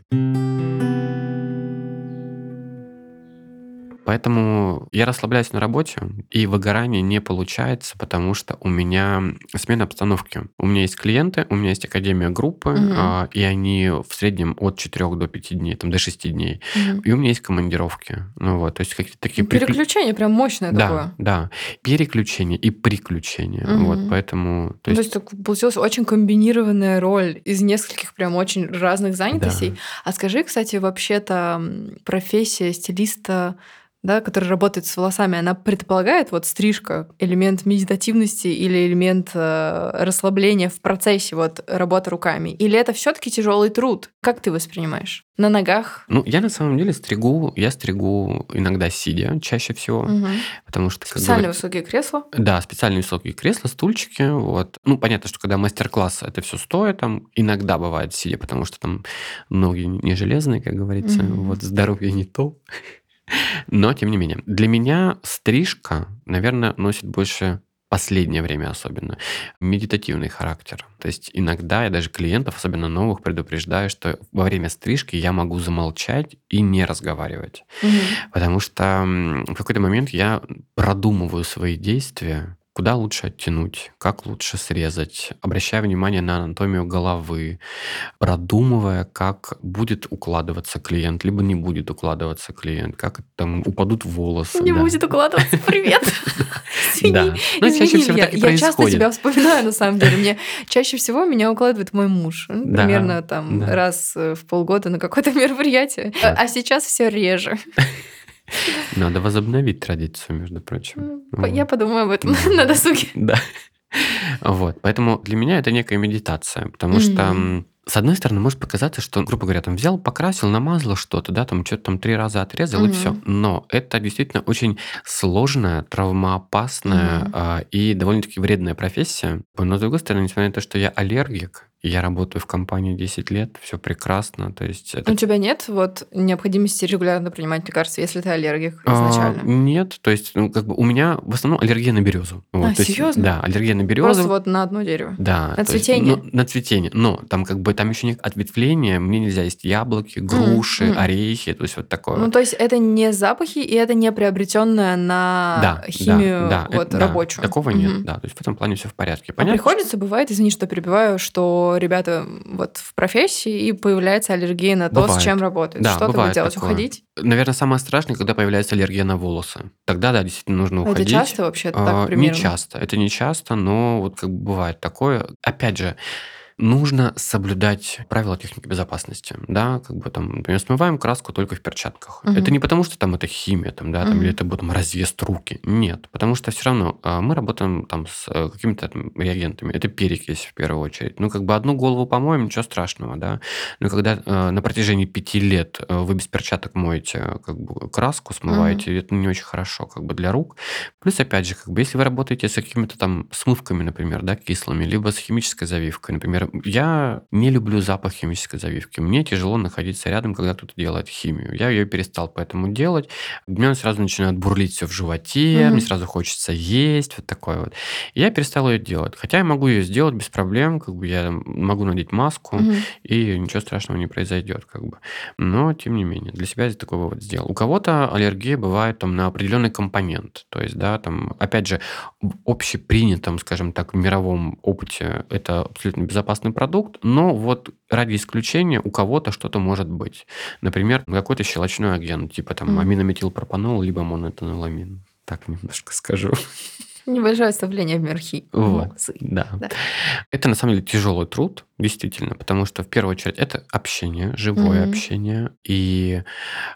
Поэтому я расслабляюсь на работе, и выгорание не получается, потому что у меня смена обстановки. У меня есть клиенты, у меня есть академия группы, угу. а, и они в среднем от 4 до 5 дней, там, до 6 дней. Угу. И у меня есть командировки. Ну вот, то есть какие-то такие... Переключение прям мощное да, такое. Да, переключение и приключение. Угу. Вот, поэтому... То есть... то есть получилась очень комбинированная роль из нескольких прям очень разных занятостей. Да. А скажи, кстати, вообще-то профессия стилиста да, которая работает с волосами, она предполагает вот стрижка, элемент медитативности или элемент э, расслабления в процессе вот работы руками? Или это все-таки тяжелый труд? Как ты воспринимаешь? На ногах? Ну, я на самом деле стригу, я стригу иногда сидя, чаще всего, угу. потому что... Специальные говорят, высокие кресла? Да, специальные высокие кресла, стульчики, вот. Ну, понятно, что когда мастер-класс, это все стоит, там иногда бывает сидя, потому что там ноги не железные, как говорится, угу. вот здоровье не то. Но, тем не менее, для меня стрижка, наверное, носит больше последнее время особенно, медитативный характер. То есть иногда я даже клиентов, особенно новых, предупреждаю, что во время стрижки я могу замолчать и не разговаривать. Угу. Потому что в какой-то момент я продумываю свои действия, куда лучше оттянуть, как лучше срезать, обращая внимание на анатомию головы, продумывая, как будет укладываться клиент, либо не будет укладываться клиент, как там упадут волосы. Не да. будет укладываться, привет. Да. Ну, чаще всего так и Я часто тебя вспоминаю, на самом деле. Мне чаще всего меня укладывает мой муж. Ну, примерно там раз в полгода на какое-то мероприятие. А сейчас все реже. Надо возобновить традицию, между прочим. Я подумаю об этом на досуге. Да. Вот. Поэтому для меня это некая медитация, потому что с одной стороны, может показаться, что, грубо говоря, там взял, покрасил, намазал что-то, да, там что-то там три раза отрезал, и все. Но это действительно очень сложная, травмоопасная а, и довольно-таки вредная профессия. Но, с другой стороны, несмотря на то, что я аллергик, я работаю в компании 10 лет, все прекрасно. То есть это... У тебя нет вот необходимости регулярно принимать лекарства, если ты аллергик изначально? А, нет, то есть ну, как бы у меня в основном аллергия на березу. Вот, а, серьезно? Есть, да, аллергия на березу. Просто вот на одно дерево? Да. На цветение? Есть, ну, на цветение. Но там как бы там еще нет ответвления, мне нельзя есть яблоки, груши, mm-hmm. орехи, то есть вот такое. Ну, то есть это не запахи, и это не приобретенное на да, химию да, да, вот, это, рабочую? Да, такого mm-hmm. нет, да. То есть в этом плане все в порядке. А Понятно? А приходится, бывает, извини, что перебиваю, что ребята вот в профессии, и появляется аллергия на то, бывает. с чем работают. Да, что ты будешь делать? Такое. Уходить? Наверное, самое страшное, когда появляется аллергия на волосы. Тогда, да, действительно нужно уходить. Это часто вообще а, так примерно? Не часто. Это не часто, но вот как бы бывает такое. Опять же, нужно соблюдать правила техники безопасности, да, как бы там, например, смываем краску только в перчатках. Угу. Это не потому, что там это химия, там, да, там, угу. или это будет там разъезд руки. Нет, потому что все равно а, мы работаем там с э, какими-то там, реагентами. Это перекись в первую очередь. Ну, как бы одну голову помоем, ничего страшного, да. Но когда э, на протяжении пяти лет э, вы без перчаток моете как бы краску, смываете, угу. это не очень хорошо как бы для рук. Плюс, опять же, как бы если вы работаете с какими-то там смывками, например, да, кислыми, либо с химической завивкой, например, я не люблю запах химической завивки. Мне тяжело находиться рядом, когда кто-то делает химию. Я ее перестал поэтому делать. У меня сразу начинает бурлить все в животе, mm-hmm. мне сразу хочется есть, вот такое вот. И я перестал ее делать. Хотя я могу ее сделать без проблем, как бы я могу надеть маску, mm-hmm. и ничего страшного не произойдет, как бы. Но, тем не менее, для себя я такой вывод сделал. У кого-то аллергия бывает там на определенный компонент. То есть, да, там, опять же, в общепринятом, скажем так, в мировом опыте это абсолютно безопасно безопасный продукт, но вот ради исключения у кого-то что-то может быть. Например, какой-то щелочной агент, типа там mm. аминометилпропанол, либо монетаноламин. Так немножко скажу. Небольшое вставление в мерхи. Вот, да. да. Это на самом деле тяжелый труд, действительно, потому что в первую очередь это общение, живое mm-hmm. общение. И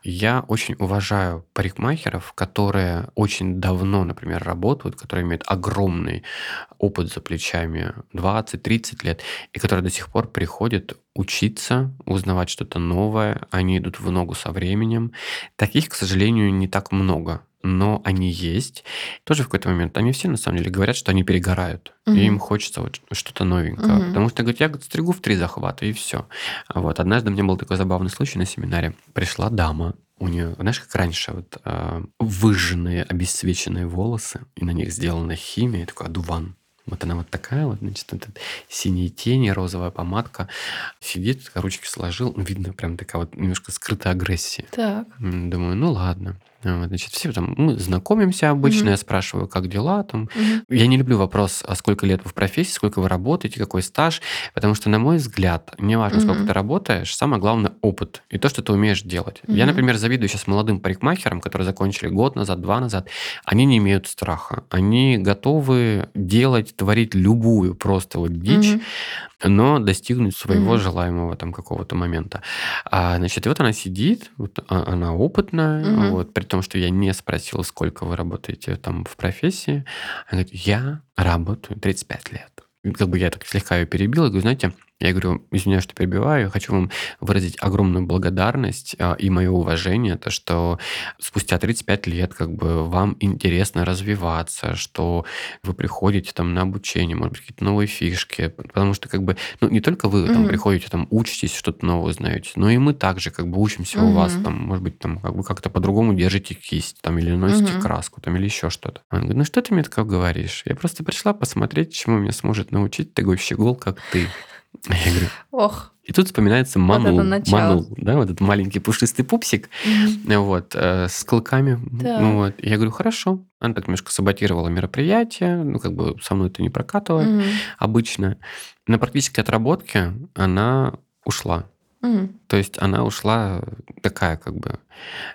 я очень уважаю парикмахеров, которые очень давно, например, работают, которые имеют огромный опыт за плечами, 20-30 лет, и которые до сих пор приходят учиться, узнавать что-то новое, они идут в ногу со временем. Таких, к сожалению, не так много но они есть. Тоже в какой-то момент они все на самом деле говорят, что они перегорают. и им хочется вот что-то новенькое. Мгм. Потому что, говорит, я стригу в три захвата, и все. Вот. Однажды у меня был такой забавный случай на семинаре. Пришла дама, у нее, знаешь, как раньше, вот а, выжженные, обесцвеченные волосы, и на них сделана химия, такой одуван. Вот она вот такая вот, значит, этот синие тени, розовая помадка. Сидит, ручки сложил. Видно прям такая вот немножко скрытая агрессия. Так. Думаю, ну ладно. Вот, Значит, все там, мы знакомимся обычно, Мгм. я спрашиваю, как дела там. Мгм. Я не люблю вопрос, а сколько лет вы в профессии, сколько вы работаете, какой стаж, потому что, на мой взгляд, неважно, сколько Мгм. ты работаешь, самое главное – опыт и то, что ты умеешь делать. Я, Мгм. например, завидую сейчас молодым парикмахерам, которые закончили год назад, два назад. Они не имеют страха. Они готовы делать, творить любую просто вот дичь, Мгм. но достигнуть своего Мгм. желаемого там какого-то момента. А, значит, и вот она сидит, вот а- она опытная, Мгм. вот, том, что я не спросил, сколько вы работаете там в профессии. Она говорит, я работаю 35 лет. Как бы я так слегка ее перебил, и говорю, знаете, я говорю, извиняюсь, что перебиваю, хочу вам выразить огромную благодарность а, и мое уважение, то, что спустя 35 лет как бы вам интересно развиваться, что вы приходите там на обучение, может быть, какие-то новые фишки, потому что как бы, ну, не только вы там Мгм. приходите, там, учитесь, что-то новое узнаете, но и мы также как бы учимся у вас, там, может быть, там, как бы как-то по-другому держите кисть, там, или носите Мгм. краску, там, или еще что-то. Она говорит, ну, что ты мне такое говоришь? Я просто пришла посмотреть, чему меня сможет научить такой щегол, как ты. Я говорю, Ох. и тут вспоминается Вот манул, начало. манул, да, вот этот маленький пушистый пупсик, Мгм. вот, э, с клыками. Так. Ну, вот. Я говорю, хорошо. Она так немножко саботировала мероприятие, ну, как бы со мной это не прокатывает Мгм. обычно. На практической отработке она ушла. Мгм. То есть она ушла такая как бы...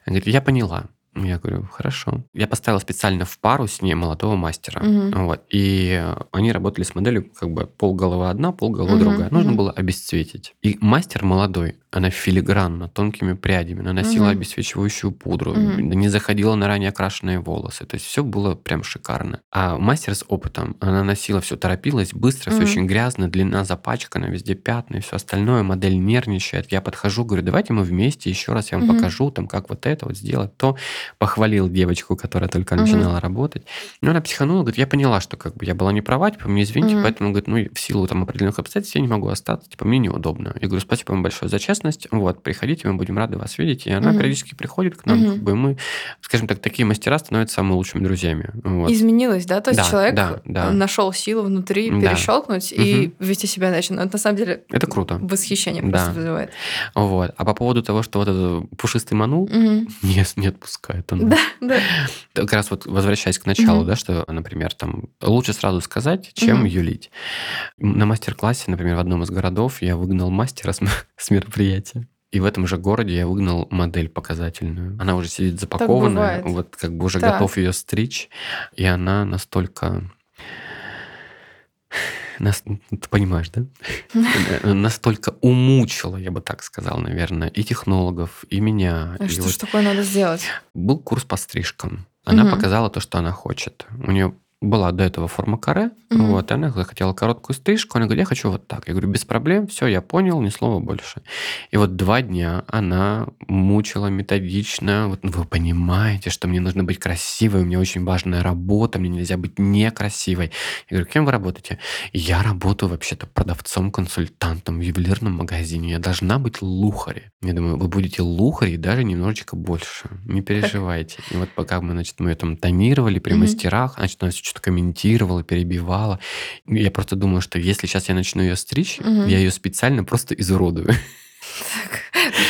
Она говорит, я поняла. Я говорю, хорошо. Я поставил специально в пару с ней молодого мастера. Мгм. Вот. И они работали с моделью как бы полголова одна, полголова Мгм, другая. Нужно мгм. было обесцветить. И мастер молодой, она филигранно, тонкими прядями наносила Мгм. обесцвечивающую пудру, Мгм. не заходила на ранее окрашенные волосы. То есть все было прям шикарно. А мастер с опытом, она носила все, торопилась быстро, все Мгм. очень грязно, длина запачкана, везде пятна и все остальное. Модель нервничает. Я подхожу, говорю, давайте мы вместе еще раз я вам Мгм. покажу, там, как вот это вот сделать, то. Похвалил девочку, которая только Мгм. начинала работать. Но она психанула, говорит, я поняла, что как бы я была не права, типа, мне извините, Мгм. поэтому, говорит, ну, в силу там определенных обстоятельств я не могу остаться, типа, мне неудобно. Я говорю, спасибо вам большое за честность, вот, приходите, мы будем рады вас видеть. И она Мгм. периодически приходит к нам, Мгм. как бы, мы, скажем так, такие мастера становятся самыми лучшими друзьями. Вот. Изменилось, да? То есть Да, человек да, да. нашел силу внутри Да. перещелкнуть и вести себя иначе. Но это на самом деле Это круто. восхищение Да. просто вызывает. Вот. А по поводу того, что вот этот пушистый манул Мгм. не, не отпускает он. Да, да. Как раз вот возвращаясь к началу, Мгм. да, что, например, там лучше сразу сказать, чем Мгм. юлить. На мастер-классе, например, в одном из городов я выгнал мастера с, с мероприятия. И в этом же городе я выгнал модель показательную. Она уже сидит запакованная, вот как бы уже Так. готов ее стричь, и она настолько нас, ты понимаешь, да? Настолько умучила, я бы так сказал, наверное, и технологов, и меня. А и что вот ж такое надо сделать? был курс по стрижкам. Она Мгм. показала то, что она хочет. У нее была до этого форма каре, Мгм. вот, и она захотела короткую стрижку, она говорит, я хочу вот так. Я говорю, без проблем, все, я понял, ни слова больше. И вот два дня она мучила методично, вот ну, вы понимаете, что мне нужно быть красивой, у меня очень важная работа, мне нельзя быть некрасивой. Я говорю, кем вы работаете? Я работаю вообще-то продавцом-консультантом в ювелирном магазине, я должна быть лухари. Я думаю, вы будете лухари даже немножечко больше, не переживайте. И вот пока мы, значит, мы ее там тонировали при мастерах, значит, она все что-то комментировала, перебивала. Я просто думаю, что если сейчас я начну ее стричь, Мгм. я ее специально просто изуродую.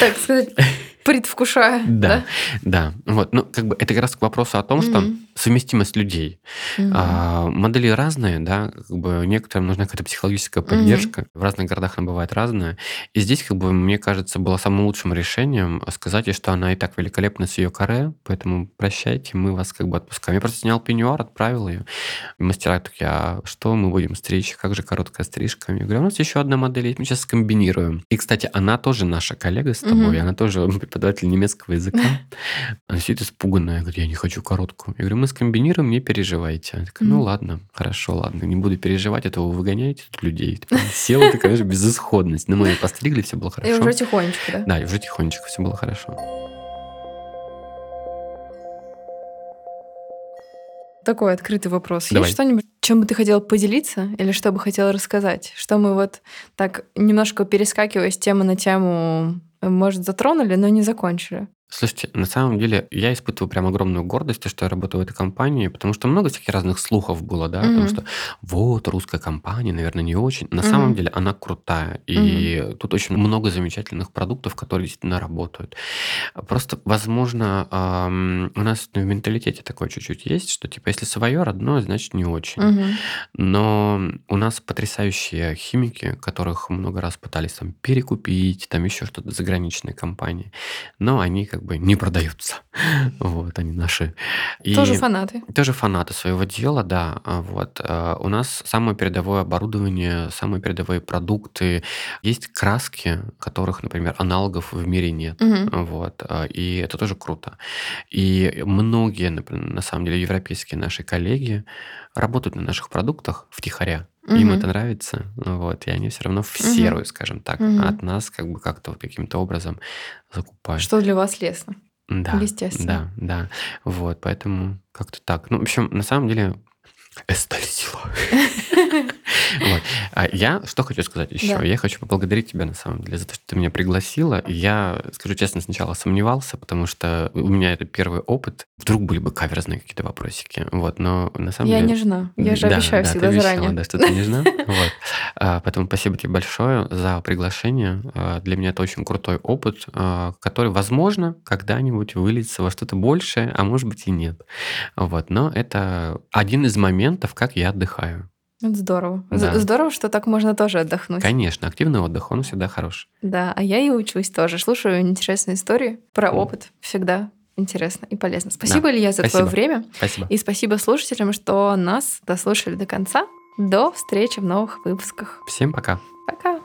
Так сказать, предвкушая. Да, да. Вот, ну, как бы это как раз к вопросу о том, что Мгм. совместимость людей. Мгм. А, модели разные, да, как бы некоторым нужна какая-то психологическая поддержка. В разных городах она бывает разная. И здесь, как бы, мне кажется, было самым лучшим решением сказать ей, что она и так великолепна с ее каре, поэтому прощайте, мы вас как бы отпускаем. Я просто снял пеньюар, отправил ее. И мастера такие, а что мы будем стричь? Как же короткая стрижка? Я говорю, у нас еще одна модель есть, мы сейчас скомбинируем. И, кстати, она тоже наша коллега с тобой, Мгм. она тоже преподаватель немецкого языка. Она сидит испуганная, говорит, я не хочу короткую. Я говорю, мы скомбинируем, не переживайте. Она такая, ну ладно, хорошо, ладно, не буду переживать, этого вы выгоняете тут людей. Села такая же безысходность. Но мы ее постригли, все было И хорошо. уже тихонечко, да? Да, и уже тихонечко все было хорошо. Такой открытый вопрос. Давай. Есть что-нибудь, чем бы ты хотел поделиться или что бы хотел рассказать? Что мы вот так немножко перескакивая с темы на тему, может, затронули, но не закончили? Слушайте, на самом деле я испытываю прям огромную гордость, что я работаю в этой компании, потому что много всяких разных слухов было, да, потому что вот русская компания, наверное, не очень. На самом деле она крутая, и тут очень много замечательных продуктов, которые действительно работают. Просто, возможно, у нас в менталитете такое чуть-чуть есть, что типа если свое родное, значит не очень. Но у нас потрясающие химики, которых много раз пытались там перекупить, там еще что-то заграничные компании, но они как бы не продаются. Вот, они наши. И тоже фанаты. Тоже фанаты своего дела, да. А вот. А, у нас самое передовое оборудование, самые передовые продукты. Есть краски, которых, например, аналогов в мире нет. Угу. Вот. А, и это тоже круто. И многие, например, на самом деле, европейские наши коллеги работают на наших продуктах втихаря. Угу. Им это нравится, вот, и они все равно в серую, угу. скажем так, угу. от нас как бы как-то вот каким-то образом закупают. Что для вас лестно. Да, Естественно. Да, да. Вот, поэтому как-то так. Ну, в общем, на самом деле, Эстель Сила. Вот. А я что хочу сказать еще? Да. Я хочу поблагодарить тебя, на самом деле, за то, что ты меня пригласила. Я, скажу честно, сначала сомневался, потому что у меня это первый опыт. Вдруг были бы каверзные какие-то вопросики. Вот, но на самом я деле... Я не жена. Я же да, обещаю да, всегда ты обещала, заранее. Да, что ты не жена. Вот. А, поэтому спасибо тебе большое за приглашение. А, для меня это очень крутой опыт, а, который, возможно, когда-нибудь выльется во что-то большее, а может быть и нет. Вот. Но это один из моментов, как я отдыхаю. Здорово. Да. Здорово, что так можно тоже отдохнуть. Конечно, активный отдых, он всегда хорош. Да, а я и учусь тоже. Слушаю интересные истории про опыт. Всегда интересно и полезно. Спасибо, да. Илья, за спасибо. твое время. Спасибо. И спасибо слушателям, что нас дослушали до конца. До встречи в новых выпусках. Всем пока. Пока.